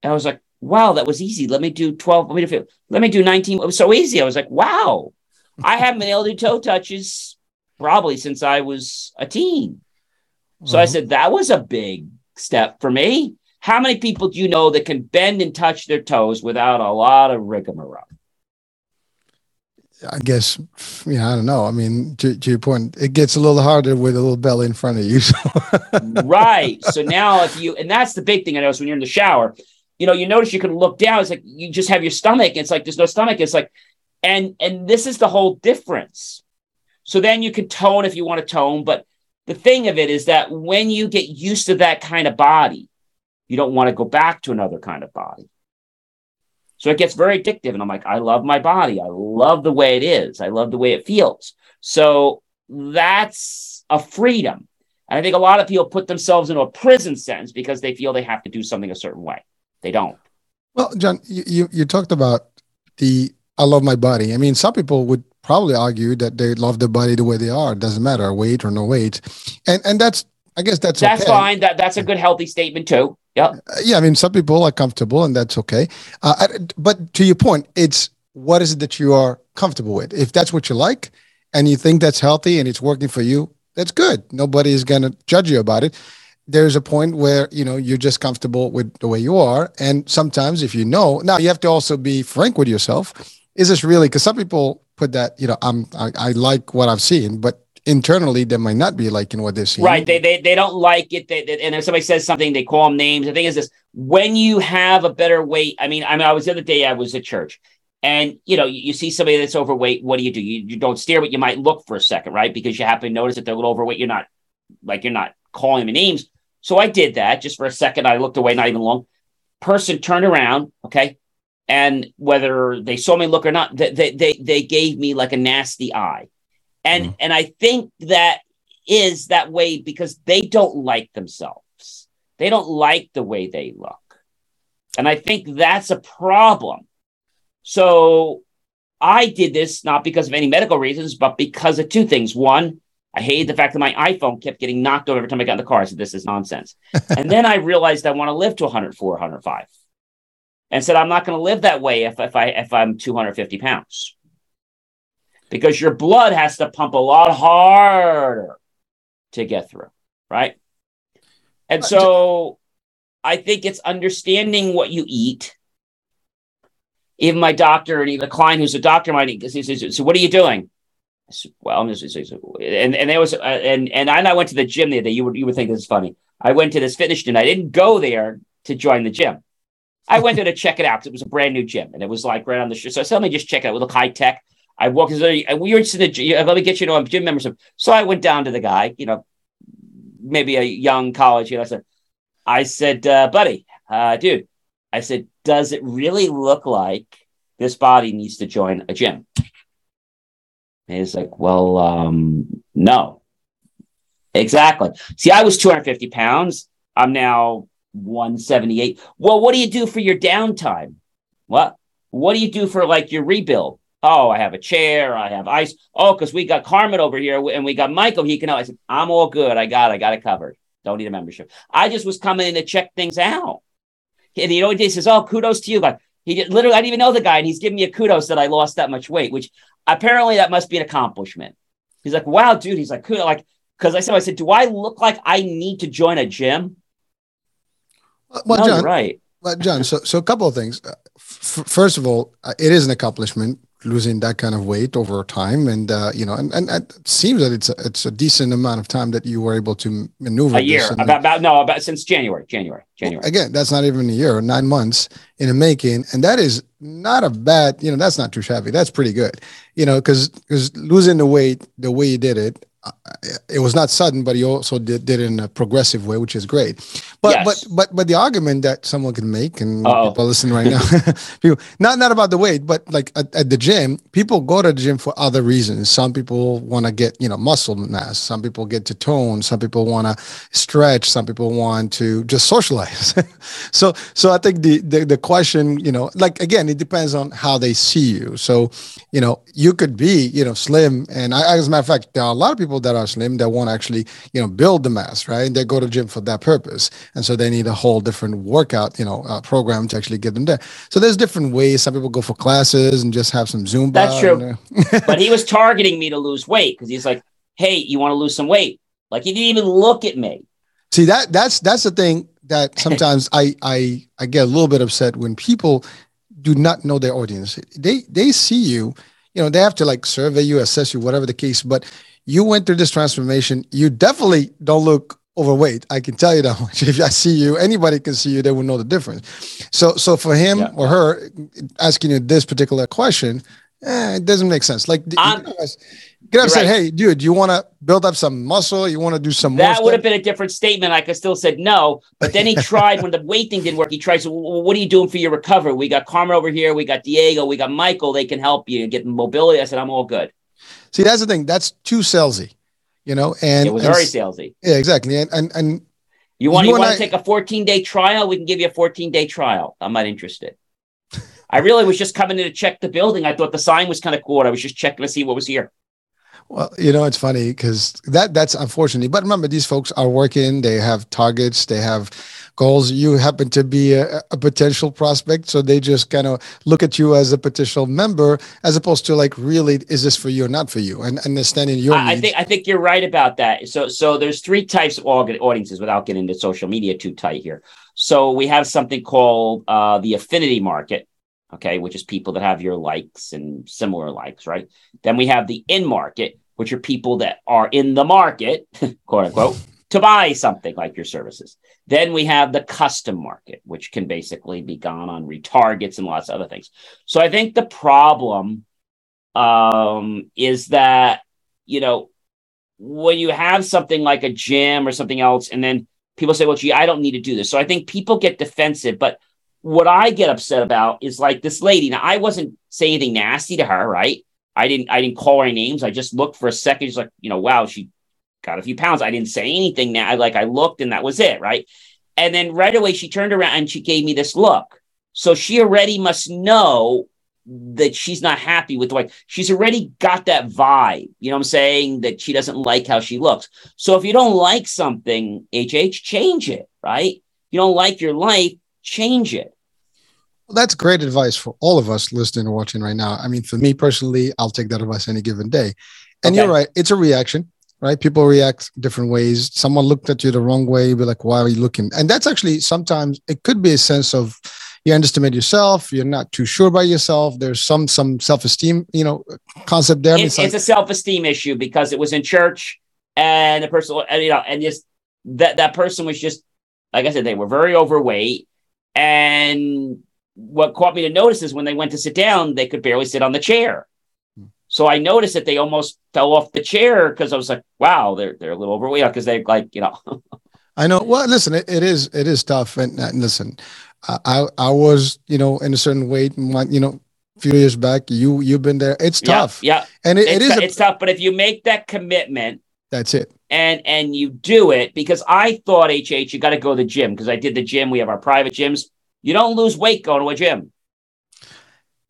And I was like, wow, that was easy. Let me do 12, let me do, 15, let me do 19. It was so easy. I was like, wow, I haven't been able to do toe touches probably since I was a teen. So I mm-hmm. said, that was a big step for me. How many people do you know that can bend and touch their toes without a lot of rigmarole? I guess, yeah, I don't know. I mean, to, to, your point, it gets a little harder with a little belly in front of you. So. right. So now, if you, and that's the big thing I notice when you're in the shower, you know, you notice you can look down. It's like you just have your stomach. It's like there's no stomach. It's like, and and this is the whole difference. So then you can tone if you want to tone, but the thing of it is that when you get used to that kind of body, you don't want to go back to another kind of body. So it gets very addictive. And I'm like, I love my body. I love the way it is. I love the way it feels. So that's a freedom. And I think a lot of people put themselves into a prison sentence because they feel they have to do something a certain way. They don't. Well, John, you, you talked about the I love my body. I mean, some people would probably argue that they love their body the way they are. It doesn't matter weight or no weight. And and that's I guess that's that's okay. fine. That that's a good healthy statement too. Yeah. Uh, yeah. I mean, some people are comfortable, and that's okay. Uh, but to your point, it's what is it that you are comfortable with? If that's what you like, and you think that's healthy and it's working for you, that's good. Nobody is going to judge you about it. There's a point where you know you're just comfortable with the way you are, and sometimes if you know, now you have to also be frank with yourself. Is this really? Because some people put that, you know, I'm I, I like what I've seen, but internally they might not be liking what they're seeing. Right. They they, they don't like it. They, they, and if somebody says something, they call them names. The thing is this: when you have a better weight, I mean, I mean, I was the other day I was at church, and you know, you, you, see somebody that's overweight. What do you do? You, you don't stare, but you might look for a second, right? Because you happen to notice that they're a little overweight. You're not like you're not calling them names. So I did that just for a second. I looked away, not even long. Person turned around, okay, and whether they saw me look or not, they they they gave me like a nasty eye, and mm. and I think that is that way because they don't like themselves. They don't like the way they look, and I think that's a problem so I did this not because of any medical reasons, but because of two things. One, I hated the fact that my iPhone kept getting knocked over every time I got in the car. I said, this is nonsense. and then I realized I want to live to 104, 105. And said, I'm not going to live that way if, if I if I'm 250 pounds. Because your blood has to pump a lot harder to get through, right? And so I think it's understanding what you eat even my doctor and even a client who's a doctor might says, so what are you doing? Well, just, and and there was uh, and and I went to the gym the other day. You would you would think this is funny. I went to this fitness gym. I didn't go there to join the gym. I went there to check it out it was a brand new gym and it was like right on the street. So I said, let me just check it out. We look high tech. I walked. We were in the gym. Let me get you to a gym membership. So I went down to the guy. You know, maybe a young college. You know, I said, I said, uh, buddy, uh, dude, I said, does it really look like this body needs to join a gym? And he's like, well, um, no. Exactly. See, I was 250 pounds. I'm now 178. Well, what do you do for your downtime? What? What do you do for like your rebuild? Oh, I have a chair. I have ice. Oh, because we got Carmen over here and we got Michael. He can. I said, I'm all good. I got. I got it covered. Don't need a membership. I just was coming in to check things out. And you know, he says, "Oh, kudos to you." Like he literally, I didn't even know the guy, and he's giving me a kudos that I lost that much weight, which apparently that must be an accomplishment. He's like, "Wow, dude." He's like. Like, because I said, I said, "Do I look like I need to join a gym?" Well, no, John, right. Well, John, so so a couple of things. F- first of all, uh, it is an accomplishment losing that kind of weight over time. And uh, you know and, and, it seems that it's a, it's a decent amount of time that you were able to maneuver a year about, about no about since january january january. Again that's not even a year nine months in the making. And that is not a bad you know that's not too shabby. That's pretty good. You know because because losing the weight the way you did it uh, it was not sudden, but he also did, did it in a progressive way, which is great. But yes. but but but the argument that someone can make, and Uh-oh. people listening right now, people, not not about the weight, but like at, at, the gym, people go to the gym for other reasons. Some people want to get you know muscle mass. Some people get to tone. Some people want to stretch. Some people want to just socialize. so so I think the, the the question, you know, like again, it depends on how they see you. So you know, you could be you know slim, and I, as a matter of fact, there are a lot of people people that are slim that want to actually, you know, build the mass, right? And they go to the gym for that purpose, and so they need a whole different workout, you know, uh, program to actually get them there. So there's different ways. Some people go for classes and just have some Zumba. That's true. And, uh, but he was targeting me to lose weight because he's like, "Hey, you want to lose some weight?" Like he didn't even look at me. See that that's that's the thing that sometimes I I I get a little bit upset when people do not know their audience. They they see you, you know, they have to like survey you, assess you, whatever the case. But you went through this transformation. You definitely don't look overweight. I can tell you that much. If I see you, anybody can see you, they will know the difference. So, so for him yeah. or her asking you this particular question, eh, it doesn't make sense. Like, um, you could have said, right. "Hey, dude, you want to build up some muscle? You want to do some?" That would have been a different statement. I could still said no, but then he tried when the weight thing didn't work. He tried. So, well, what are you doing for your recovery? We got Carmen over here. We got Diego. We got Michael. They can help you get mobility. I said, I'm all good. See, that's the thing. That's too salesy, you know. And it was and, very salesy. Yeah, exactly. And and, and you want you, you want to take a 14 day trial? We can give you a 14 day trial. I'm not interested. I really was just coming in to check the building. I thought the sign was kind of cool. I was just checking to see what was here. Well, you know, it's funny because that that's unfortunately, but remember, these folks are working. They have targets. They have goals. You happen to be a, a potential prospect, so they just kind of look at you as a potential member, as opposed to like, really, is this for you or not for you? And understanding your. I, I think I think you're right about that. So so there's three types of audiences without getting into social media too tight here. So we have something called uh, the affinity market okay, which is people that have your likes and similar likes, right? Then we have the in market, which are people that are in the market, quote unquote, to buy something like your services. Then we have the custom market, which can basically be gone on retargets and lots of other things. So I think the problem um, is that, you know, when you have something like a gym or something else, and then people say, well, gee, I don't need to do this. So I think people get defensive, but what I get upset about is like this lady. Now, I wasn't saying anything nasty to her, right? I didn't. I didn't call her names. I just looked for a second. She's like, you know, wow, she got a few pounds. I didn't say anything. Now, I like I looked, and that was it, right? And then right away, she turned around and she gave me this look. So she already must know that she's not happy with the way she's already got that vibe. You know what I'm saying? That she doesn't like how she looks. So if you don't like something, HH, change it, right? You don't like your life, change it. Well, that's great advice for all of us listening and watching right now. I mean, for me personally, I'll take that advice any given day. And okay. you're right, it's a reaction, right? People react different ways. Someone looked at you the wrong way, be like, why are you looking? And that's actually sometimes it could be a sense of you underestimate yourself, you're not too sure about yourself. There's some some self-esteem, you know, concept there. It's, it's, like, a self-esteem issue because it was in church and the person, you know, and just that that person was just like I said, they were very overweight and what caught me to notice is when they went to sit down, they could barely sit on the chair. Hmm. So I noticed that they almost fell off the chair because I was like, wow, they're they're a little overweight because they like, you know. I know. Well, listen, it, it is it is tough. And, and listen, I I was you know in a certain weight, you know, a few years back. You you've been there. It's tough. Yeah, yeah. and it, it is. A, it's tough. But if you make that commitment, that's it and and you do it because I thought HH you got to go to the gym because I did the gym. We have our private gyms. You don't lose weight going to a gym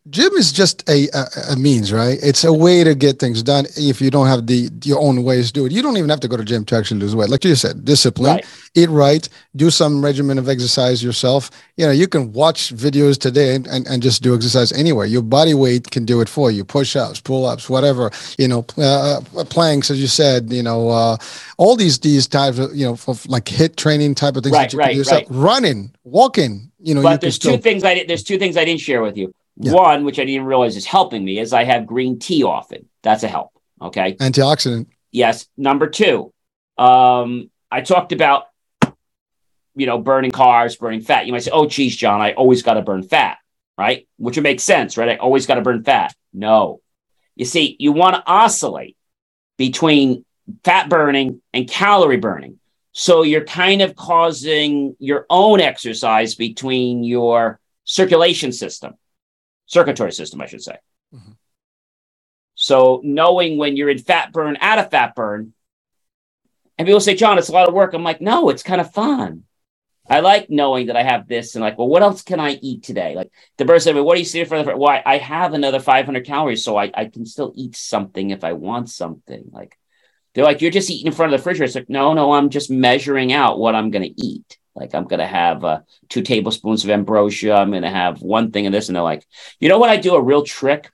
gym is just a, a, a, means right? It's a way to get things done if you don't have the your own ways to do it. You don't even have to go to gym to actually lose weight. Like you said discipline right. eat right do some regimen of exercise yourself. You know you can watch videos today and, and, and just do exercise anywhere. Your body weight can do it for you. Push-ups pull-ups whatever you know uh, planks as you said you know uh, all these these types of you know of like HIIT training type of things right, that you right, can do. Yourself right. running walking you know but there's two things i did, there's two things i didn't share with you yeah. One, which I didn't realize is helping me, is I have green tea often. That's a help. Okay. Antioxidant. Yes. Number two, um, I talked about, you know, burning carbs, burning fat. You might say, oh, geez, John, I always got to burn fat, right? Which would make sense, right? I always got to burn fat. No. You see, you want to oscillate between fat burning and calorie burning. So you're kind of causing your own exercise between your circulation system circulatory system, I should say. Mm-hmm. So knowing when you're in fat burn, out of fat burn, and people say, John, it's a lot of work. I'm like, no, it's kind of fun. I like knowing that I have this and like, well, what else can I eat today? Like the person said, what do you see for the fridge? Why I have another 500 calories, so I, I can still eat something if I want something. Like they're like, you're just eating in front of the refrigerator. It's like, no, no, I'm just measuring out what I'm going to eat. Like I'm going to have uh, two tablespoons of ambrosia. I'm going to have one thing of this. And they're like, you know what? I do a real trick.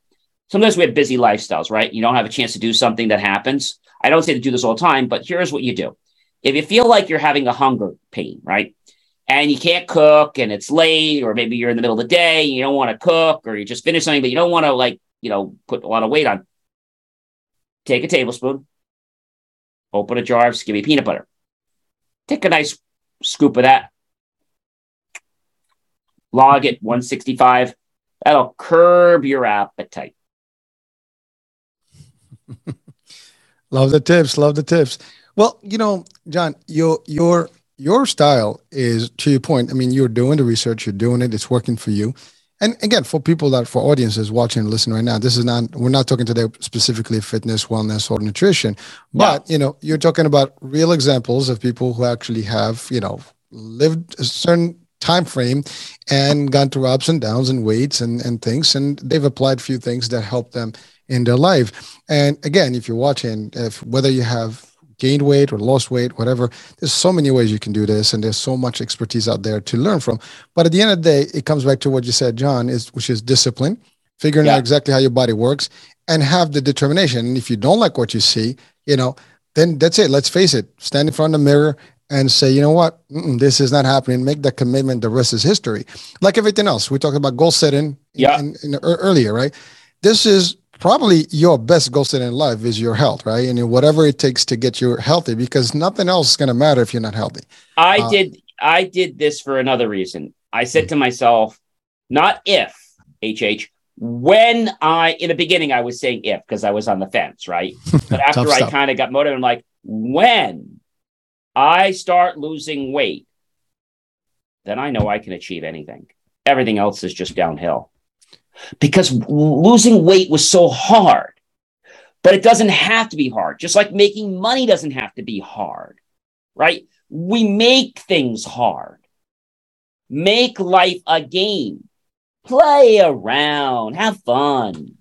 Sometimes we have busy lifestyles, right? You don't have a chance to do something that happens. I don't say to do this all the time, but here's what you do. If you feel like you're having a hunger pain, right? And you can't cook and it's late, or maybe you're in the middle of the day, and you don't want to cook, or you just finished something, but you don't want to like, you know, put a lot of weight on. Take a tablespoon, open a jar of Skippy peanut butter. Take a nice scoop of that. Log it 165. That'll curb your appetite. love the tips. Love the tips. Well, you know, John, your your your style is to your point. I mean, you're doing the research, you're doing it, it's working for you. And again, for people that for audiences watching and listening right now, this is not we're not talking today specifically fitness, wellness, or nutrition, but you know, you're talking about real examples of people who actually have, you know, lived a certain time frame and gone through ups and downs and weights and, and things and they've applied a few things that help them in their life. And again, if you're watching, if whether you have gained weight or lost weight, whatever, there's so many ways you can do this, and there's so much expertise out there to learn from. But at the end of the day, it comes back to what you said, John, is which is discipline, figuring yeah. out exactly how your body works, and have the determination. And if you don't like what you see, you know, then that's it. Let's face it. Stand in front of the mirror and say, you know what, this is not happening. Make that commitment. The rest is history. Like everything else, we talked about goal setting yeah. In, in, in, earlier, right? This is probably your best goal setting in life is your health, right? And whatever it takes to get you healthy, because nothing else is going to matter if you're not healthy. I uh, did. I did this for another reason. I said to myself, not if HH, when I in the beginning I was saying if because I was on the fence, right? But after I kind of got motivated, I'm like, when I start losing weight, then I know I can achieve anything. Everything else is just downhill. Because losing weight was so hard. But it doesn't have to be hard. Just like making money doesn't have to be hard, right? We make things hard. Make life a game. Play around, have fun.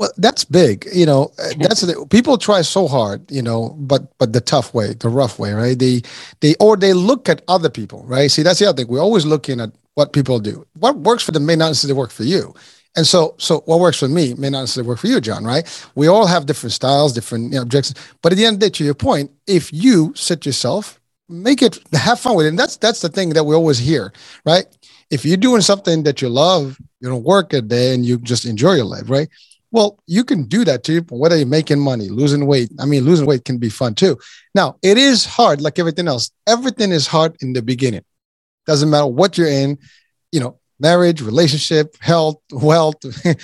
Well, that's big. You know, uh, that's the, people try so hard. You know, but but the tough way, the rough way, right? They they or they look at other people, right? See, that's the other thing. We're always looking at what people do. What works for them may not necessarily work for you. And so, so what works for me may not necessarily work for you, John. Right? We all have different styles, different you know, objectives. But at the end of the day, to your point, if you set yourself, make it have fun with it. And that's that's the thing that we always hear, right? If you're doing something that you love, you don't work a day and you just enjoy your life, right? Well, you can do that too, whether you're making money, losing weight. I mean, losing weight can be fun too. Now, it is hard, like everything else. Everything is hard in the beginning. Doesn't matter what you're in, you know, marriage, relationship, health, wealth,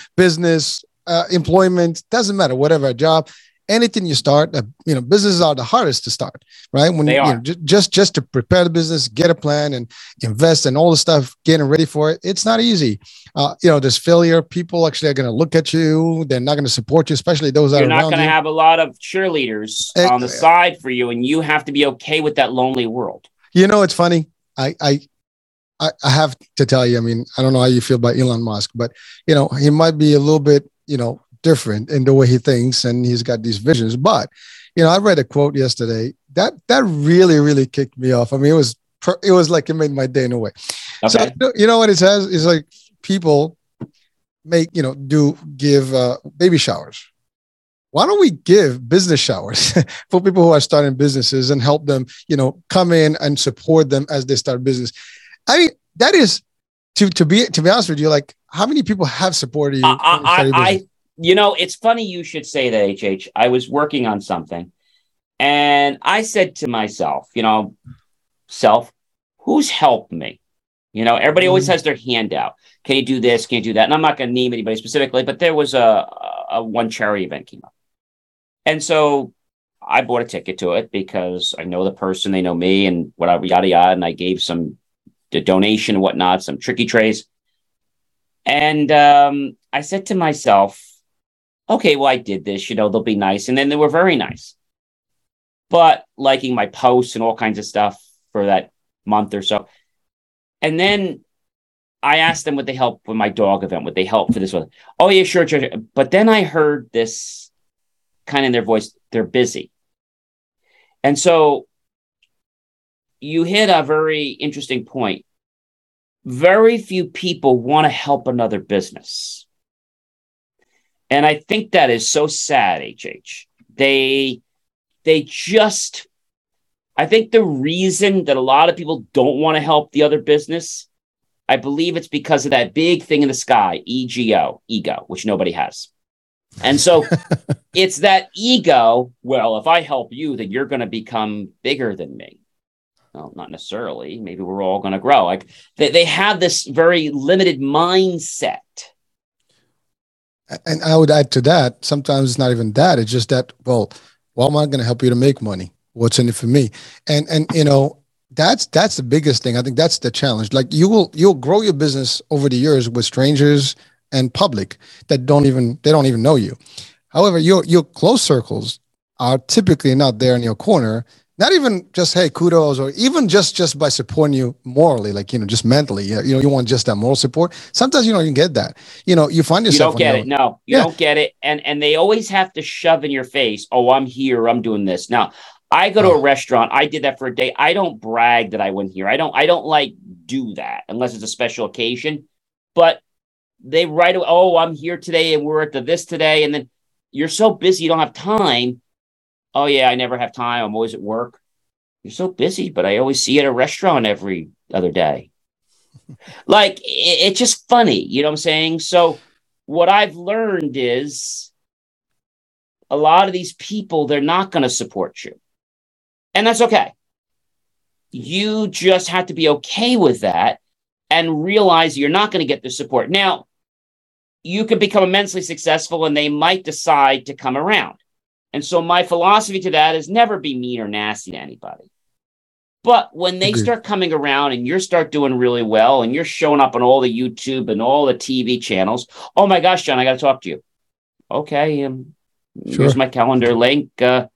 business, uh, employment, doesn't matter, whatever job anything you start, uh, you know, businesses are the hardest to start, right? When they are. You know, j- just just to prepare the business, get a plan, and invest, and all the stuff, getting ready for it, it's not easy. Uh, you know, there's failure. People actually are going to look at you. They're not going to support you, especially those You're that are not going to have a lot of cheerleaders it, on the side for you, and you have to be okay with that lonely world. You know, it's funny. I I I have to tell you. I mean, I don't know how you feel about Elon Musk, but you know, he might be a little bit, you know, different in the way he thinks and he's got these visions. But you know, I read a quote yesterday that that really really kicked me off. I mean, it was it was like it made my day in a way. Okay. So you know what it says is like people make you know do give uh, baby showers. Why don't we give business showers for people who are starting businesses and help them, you know, come in and support them as they start business? I mean, that is to to be to be honest with you, like how many people have supported you? I, I, you know, it's funny you should say that, HH. I was working on something and I said to myself, you know, self, who's helped me? You know, everybody always mm. has their hand out. Can you do this? Can you do that? And I'm not going to name anybody specifically, but there was a, a one charity event came up. And so I bought a ticket to it because I know the person, they know me and whatever, yada, yada. And I gave some the donation and whatnot, some tricky trays. And um, I said to myself, okay, well, I did this, you know, they'll be nice. And then they were very nice. But liking my posts and all kinds of stuff for that month or so. And then I asked them would they help with my dog event? Would they help for this one? Oh, yeah, sure, sure. But then I heard this kind of in their voice, they're busy. And so you hit a very interesting point. Very few people want to help another business. And I think that is so sad, HH. They they just I think the reason that a lot of people don't want to help the other business, I believe it's because of that big thing in the sky, ego, ego, which nobody has. And so it's that ego, well, if I help you, then you're going to become bigger than me. Well, not necessarily. Maybe we're all going to grow. Like they, they have this very limited mindset and I would add to that, sometimes it's not even that. It's just that, well, why am I going to help you to make money? What's in it for me? And and you know, that's that's the biggest thing. I think that's the challenge. Like you will you'll grow your business over the years with strangers and public that don't even they don't even know you. However, your your close circles are typically not there in your corner not even just hey kudos or even just just by supporting you morally like you know just mentally you know you want just that moral support. Sometimes you don't even get that. You know you find yourself you don't get it. No you yeah. don't get it. And and they always have to shove in your face oh i'm here i'm doing this. Now i go to a oh. restaurant i did that for a day. I don't brag that i went here. I don't i don't like do that unless it's a special occasion. But they write oh i'm here today and we're at the this today. And then you're so busy you don't have time oh yeah, I never have time. I'm always at work. You're so busy, but I always see you at a restaurant every other day. like it, it's just funny, you know what I'm saying? So what I've learned is a lot of these people, they're not going to support you. And that's okay. You just have to be okay with that and realize you're not going to get the support. Now, you could become immensely successful and they might decide to come around. And so my philosophy to that is never be mean or nasty to anybody. But when they start coming around and you start doing really well and you're showing up on all the YouTube and all the TV channels, oh my gosh, John, I got to talk to you. Okay, um, sure. here's my calendar link. Uh,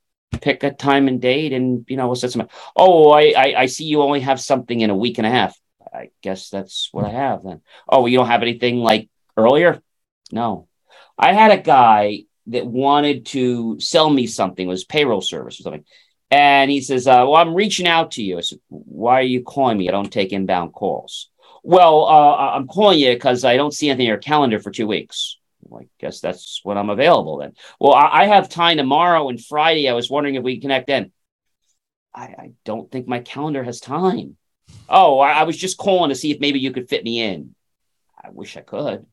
pick a time and date, and you know we'll set some. Oh, I, I I see you only have something in a week and a half. I guess that's what I have then. Oh, you don't have anything like earlier? No, I had a guy that wanted to sell me something, was payroll service or something. And he says, uh, Well, I'm reaching out to you. I said, Why are you calling me? I don't take inbound calls. Well, uh, I'm calling you because I don't see anything in your calendar for two weeks. Well, I guess that's when I'm available then. Well, I, I, have time tomorrow and Friday. I was wondering if we connect then. I, I don't think my calendar has time. Oh, I, I was just calling to see if maybe you could fit me in. I wish I could.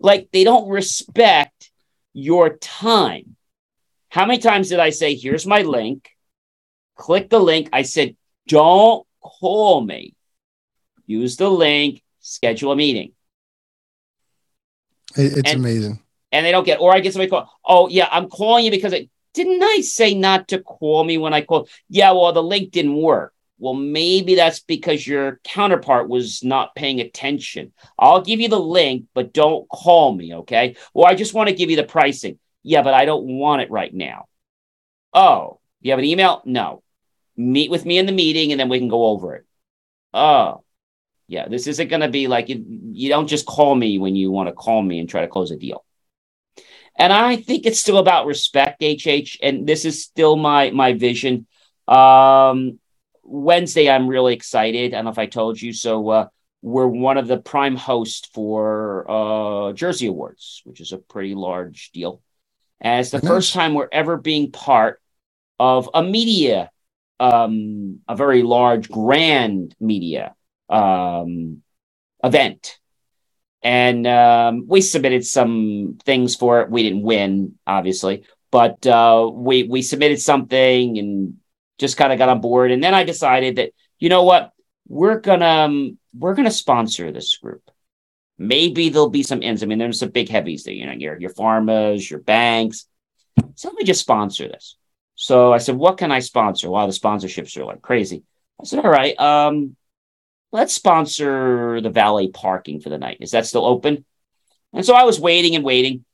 Like they don't respect your time. How many times did I say, here's my link? Click the link. I said, don't call me. Use the link, schedule a meeting. It's and, amazing. And they don't get, or I get somebody call, oh, yeah, I'm calling you because it didn't I say not to call me when I called? Yeah, well, the link didn't work. Well, maybe that's because your counterpart was not paying attention. I'll give you the link, but don't call me, okay? Well, I just want to give you the pricing. Yeah, but I don't want it right now. Oh, you have an email? No. Meet with me in the meeting and then we can go over it. Oh, yeah, this isn't going to be like you, you don't just call me when you want to call me and try to close a deal. And I think it's still about respect, HH, and this is still my my vision. Um, Wednesday, I'm really excited. I don't know if I told you. So uh, we're one of the prime hosts for uh, Jersey Awards, which is a pretty large deal. And it's the nice. first time we're ever being part of a media, um, a very large, grand media um, event. And um, we submitted some things for it. We didn't win, obviously, but uh, we we submitted something and just kind of got on board. And then I decided that, you know what, we're gonna um, we're gonna sponsor this group. Maybe there'll be some ends. I mean, there's some big heavies there, you know, your your pharmas, your banks. So let me just sponsor this. So I said, what can I sponsor? Wow, the sponsorships are like crazy. I said, all right, um, let's sponsor the valet parking for the night. Is that still open? And so I was waiting and waiting.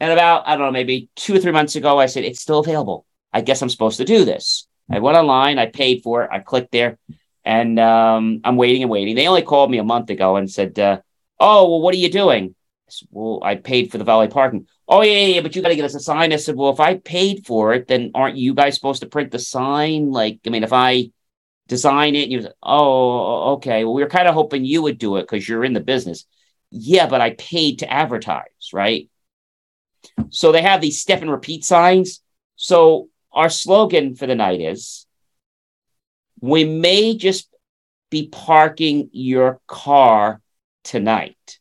And about, I don't know, maybe two or three months ago, I said, it's still available. I guess I'm supposed to do this. I went online, I paid for it, I clicked there, and um, I'm waiting and waiting. They only called me a month ago and said, uh, "Oh, well, what are you doing?" I said, well, I paid for the valet parking. Oh yeah, yeah, yeah but you got to get us a sign. I said, well, if I paid for it, then aren't you guys supposed to print the sign? Like, I mean, if I design it, you, oh, okay. Well, we were kind of hoping you would do it because you're in the business. Yeah, but I paid to advertise, right? So they have these step and repeat signs. So our slogan for the night is we may just be parking your car tonight.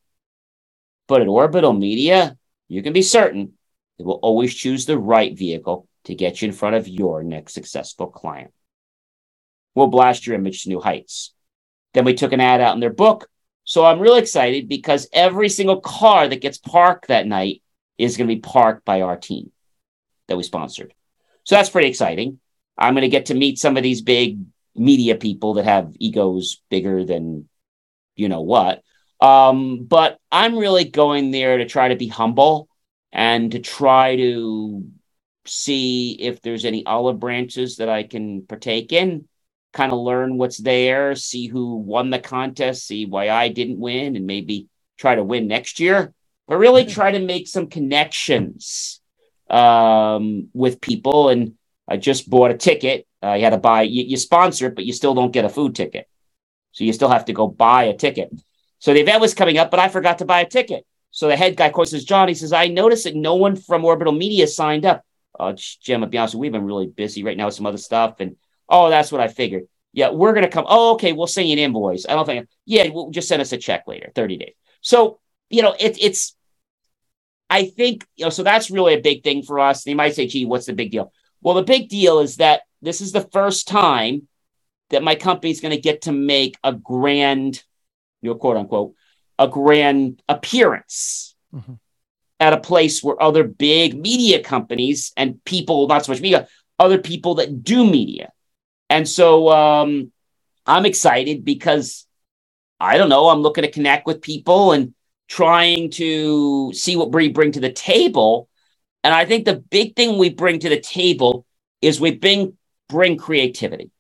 But at Orbital Media, you can be certain it will always choose the right vehicle to get you in front of your next successful client. We'll blast your image to new heights. Then we took an ad out in their book. So I'm really excited because every single car that gets parked that night is going to be parked by our team that we sponsored. So that's pretty exciting. I'm going to get to meet some of these big media people that have egos bigger than you know what. Um, but I'm really going there to try to be humble and to try to see if there's any olive branches that I can partake in, kind of learn what's there, see who won the contest, see why I didn't win, and maybe try to win next year. But really try to make some connections um, with people. And I just bought a ticket. Uh, you had to buy, you, you sponsor it, but you still don't get a food ticket. So you still have to go buy a ticket. So the event was coming up, but I forgot to buy a ticket. So the head guy calls says, John, he says, I noticed that no one from Orbital Media signed up. Uh, Jim, to be honest, we've been really busy right now with some other stuff. And oh, that's what I figured. Yeah, we're going to come. Oh, okay. We'll send you an invoice. I don't think, yeah, we'll just send us a check later, 30 days. So, you know, it, it's, I think, you know, so that's really a big thing for us. They might say, gee, what's the big deal? Well, the big deal is that this is the first time that my company is going to get to make a grand, you know, quote unquote, a grand appearance mm-hmm. at a place where other big media companies and people, not so much media, other people that do media. And so um, I'm excited because I don't know, I'm looking to connect with people and trying to see what we bring to the table. And I think the big thing we bring to the table is we bring bring creativity.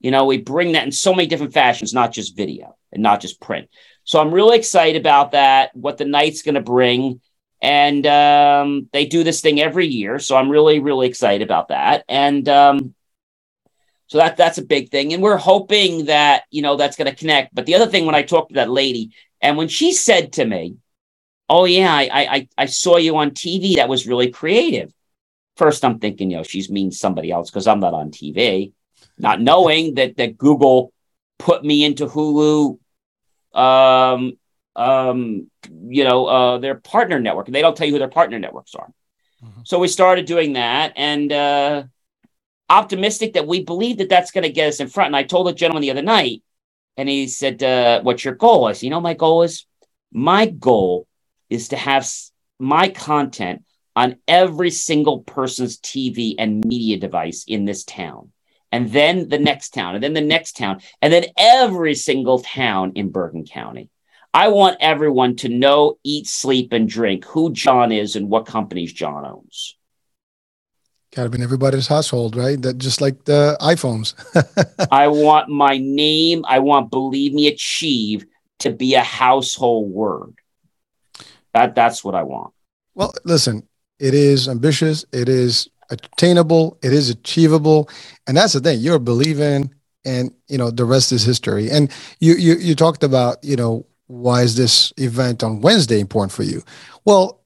You know, we bring that in so many different fashions, not just video and not just print. So I'm really excited about that, what the night's going to bring. And um, they do this thing every year. So I'm really, really excited about that. And um, so that that's a big thing. And we're hoping that, you know, that's going to connect. But the other thing, when I talked to that lady, and when she said to me, Oh, yeah, I, I, I saw you on TV. That was really creative. First, I'm thinking, you know, she's mean somebody else because I'm not on TV, not knowing that that Google put me into Hulu um, um, you know, uh, their partner network. They don't tell you who their partner networks are. Mm-hmm. So we started doing that and uh, optimistic that we believe that that's going to get us in front. And I told a gentleman the other night, and he said, uh, What's your goal? I said, You know, my goal is my goal is to have my content on every single person's TV and media device in this town. And then the next town, and then the next town, and then every single town in Bergen County. I want everyone to know, eat, sleep, and drink who John is and what companies John owns. Got to be in everybody's household, right? That just like the iPhones. I want my name. I want believe me, achieve to be a household word. That that's what I want. Well, listen, it is ambitious. It is attainable. It is achievable, and that's the thing. You're believing, and you know the rest is history. And you you you talked about you know why is this event on Wednesday important for you? Well,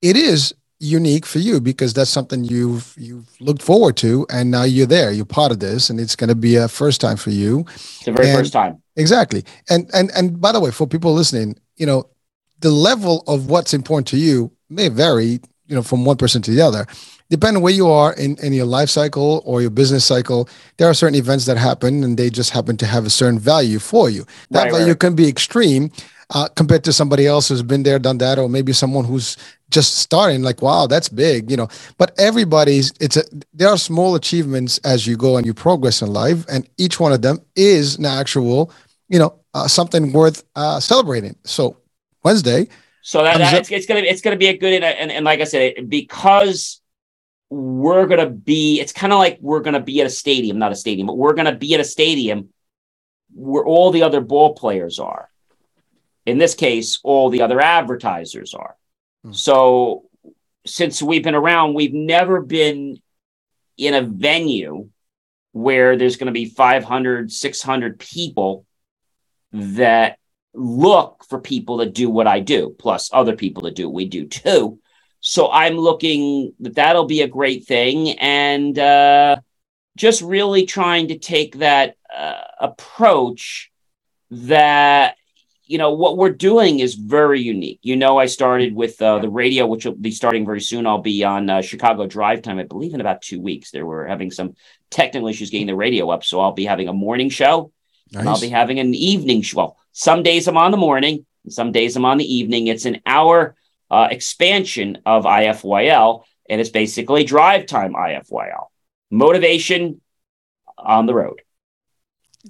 it is unique for you because that's something you've you've looked forward to and now you're there you're part of this and it's going to be a first time for you it's the very and, first time exactly and and and by the way for people listening you know the level of what's important to you may vary you know from one person to the other depending where you are in, in your life cycle or your business cycle, there are certain events that happen and they just happen to have a certain value for you. That right, value right. can be extreme uh, compared to somebody else who's been there, done that, or maybe someone who's just starting like wow that's big you know. But everybody's it's a there are small achievements as you go and you progress in life and each one of them is an actual you know uh, something worth uh, celebrating. So wednesday so that, that it's, it's, gonna it's gonna be a good and, and like i said because we're gonna be it's kind of like we're gonna be at a stadium not a stadium but we're gonna be at a stadium where all the other ball players are. In this case all the other advertisers are Mm. So since we've been around, we've never been in a venue where there's going to be 500, 600 people that look for people that do what I do, plus other people that do what we do too. So I'm looking that that'll be a great thing. And uh, just really trying to take that uh, approach that you know what we're doing is very unique. You know, I started with uh, the radio, which will be starting very soon. I'll be on uh, Chicago Drive Time, I believe, in about two weeks. There were having some technical issues getting the radio up, so I'll be having a morning show, nice. and I'll be having an evening show. Well, some days I'm on the morning, some days I'm on the evening. It's an hour uh, expansion of IFYL, and it's basically drive time IFYL motivation on the road.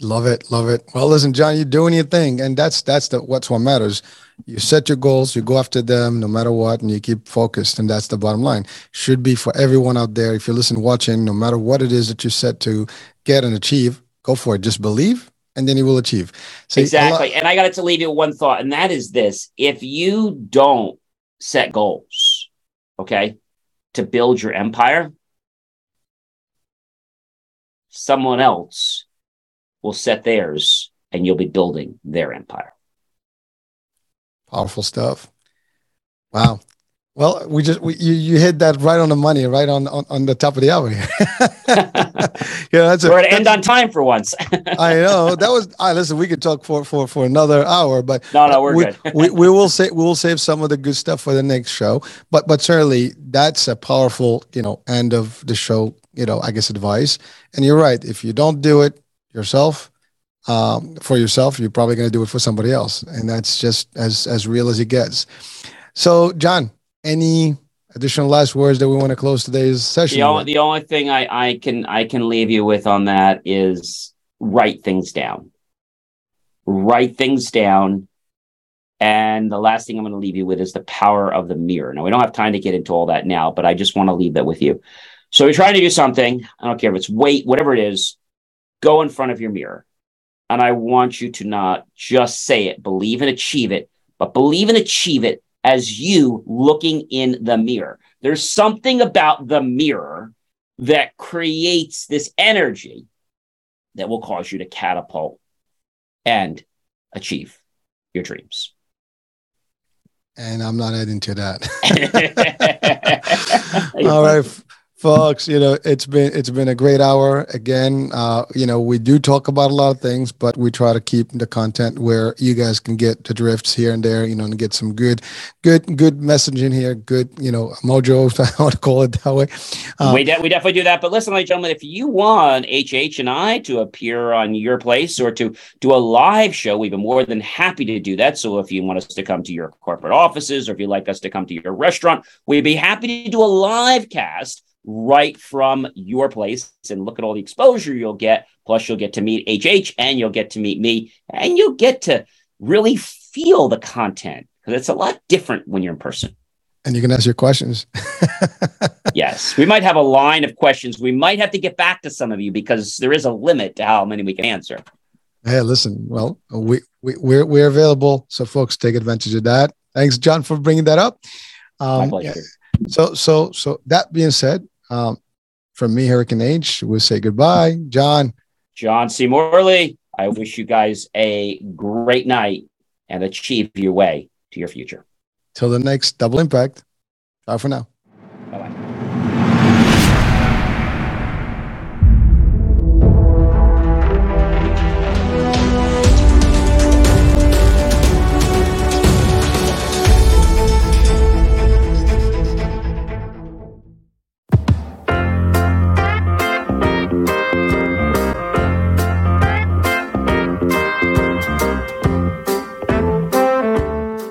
Love it, love it. Well, listen, John, you're doing your thing, and that's that's the what's what matters. You set your goals, you go after them, no matter what, and you keep focused, and that's the bottom line. Should be for everyone out there. If you're listening, watching, no matter what it is that you set to get and achieve, go for it. Just believe, and then you will achieve. So exactly. Lot- and I got to leave you one thought, and that is this: if you don't set goals, okay, to build your empire, someone else will set theirs and you'll be building their empire. Powerful stuff. Wow. Well, we just we, you you hit that right on the money, right on on, on the top of the hour. yeah, that's a, we're to end on time for once. I know that was. I listen. We could talk for for for another hour, but no, no, we're we, good. we we will say we will save some of the good stuff for the next show. But but certainly that's a powerful you know end of the show. You know, I guess advice. And you're right. If you don't do it yourself, um, for yourself, you're probably going to do it for somebody else, and that's just as as real as it gets. So, John, any additional last words that we want to close today's session? The only, the only thing I, I can I can leave you with on that is write things down. Write things down. And the last thing I'm going to leave you with is the power of the mirror. Now, we don't have time to get into all that now, but I just want to leave that with you. So, you're trying to do something. I don't care if it's weight, whatever it is, go in front of your mirror. And I want you to not just say it, believe and achieve it, but believe and achieve it as you looking in the mirror. There's something about the mirror that creates this energy that will cause you to catapult and achieve your dreams. And I'm not adding to that. All right folks you know it's been it's been a great hour. Again uh you know we do talk about a lot of things but we try to keep the content where you guys can get the drifts here and there you know and get some good good good messaging here good you know mojo if i want to call it that way. Um, we, de- we definitely do that. But listen ladies and gentlemen if you want hh and i to appear on your place or to do a live show we've been more than happy to do that. So if you want us to come to your corporate offices or if you'd like us to come to your restaurant we'd be happy to do a live cast right from your place and look at all the exposure you'll get. Plus, you'll get to meet HH and you'll get to meet me and you'll get to really feel the content because it's a lot different when you're in person. And you can ask your questions. yes, we might have a line of questions. We might have to get back to some of you because there is a limit to how many we can answer. Hey, listen. Well, we, we we're we're available, so folks take advantage of that. Thanks, John, for bringing that up. Um, My pleasure. Yeah. So so so that being said, um, from me, Hurricane H, we'll say goodbye. John. John C. Morley, I wish you guys a great night and achieve your way to your future. Till the next double impact. Bye for now.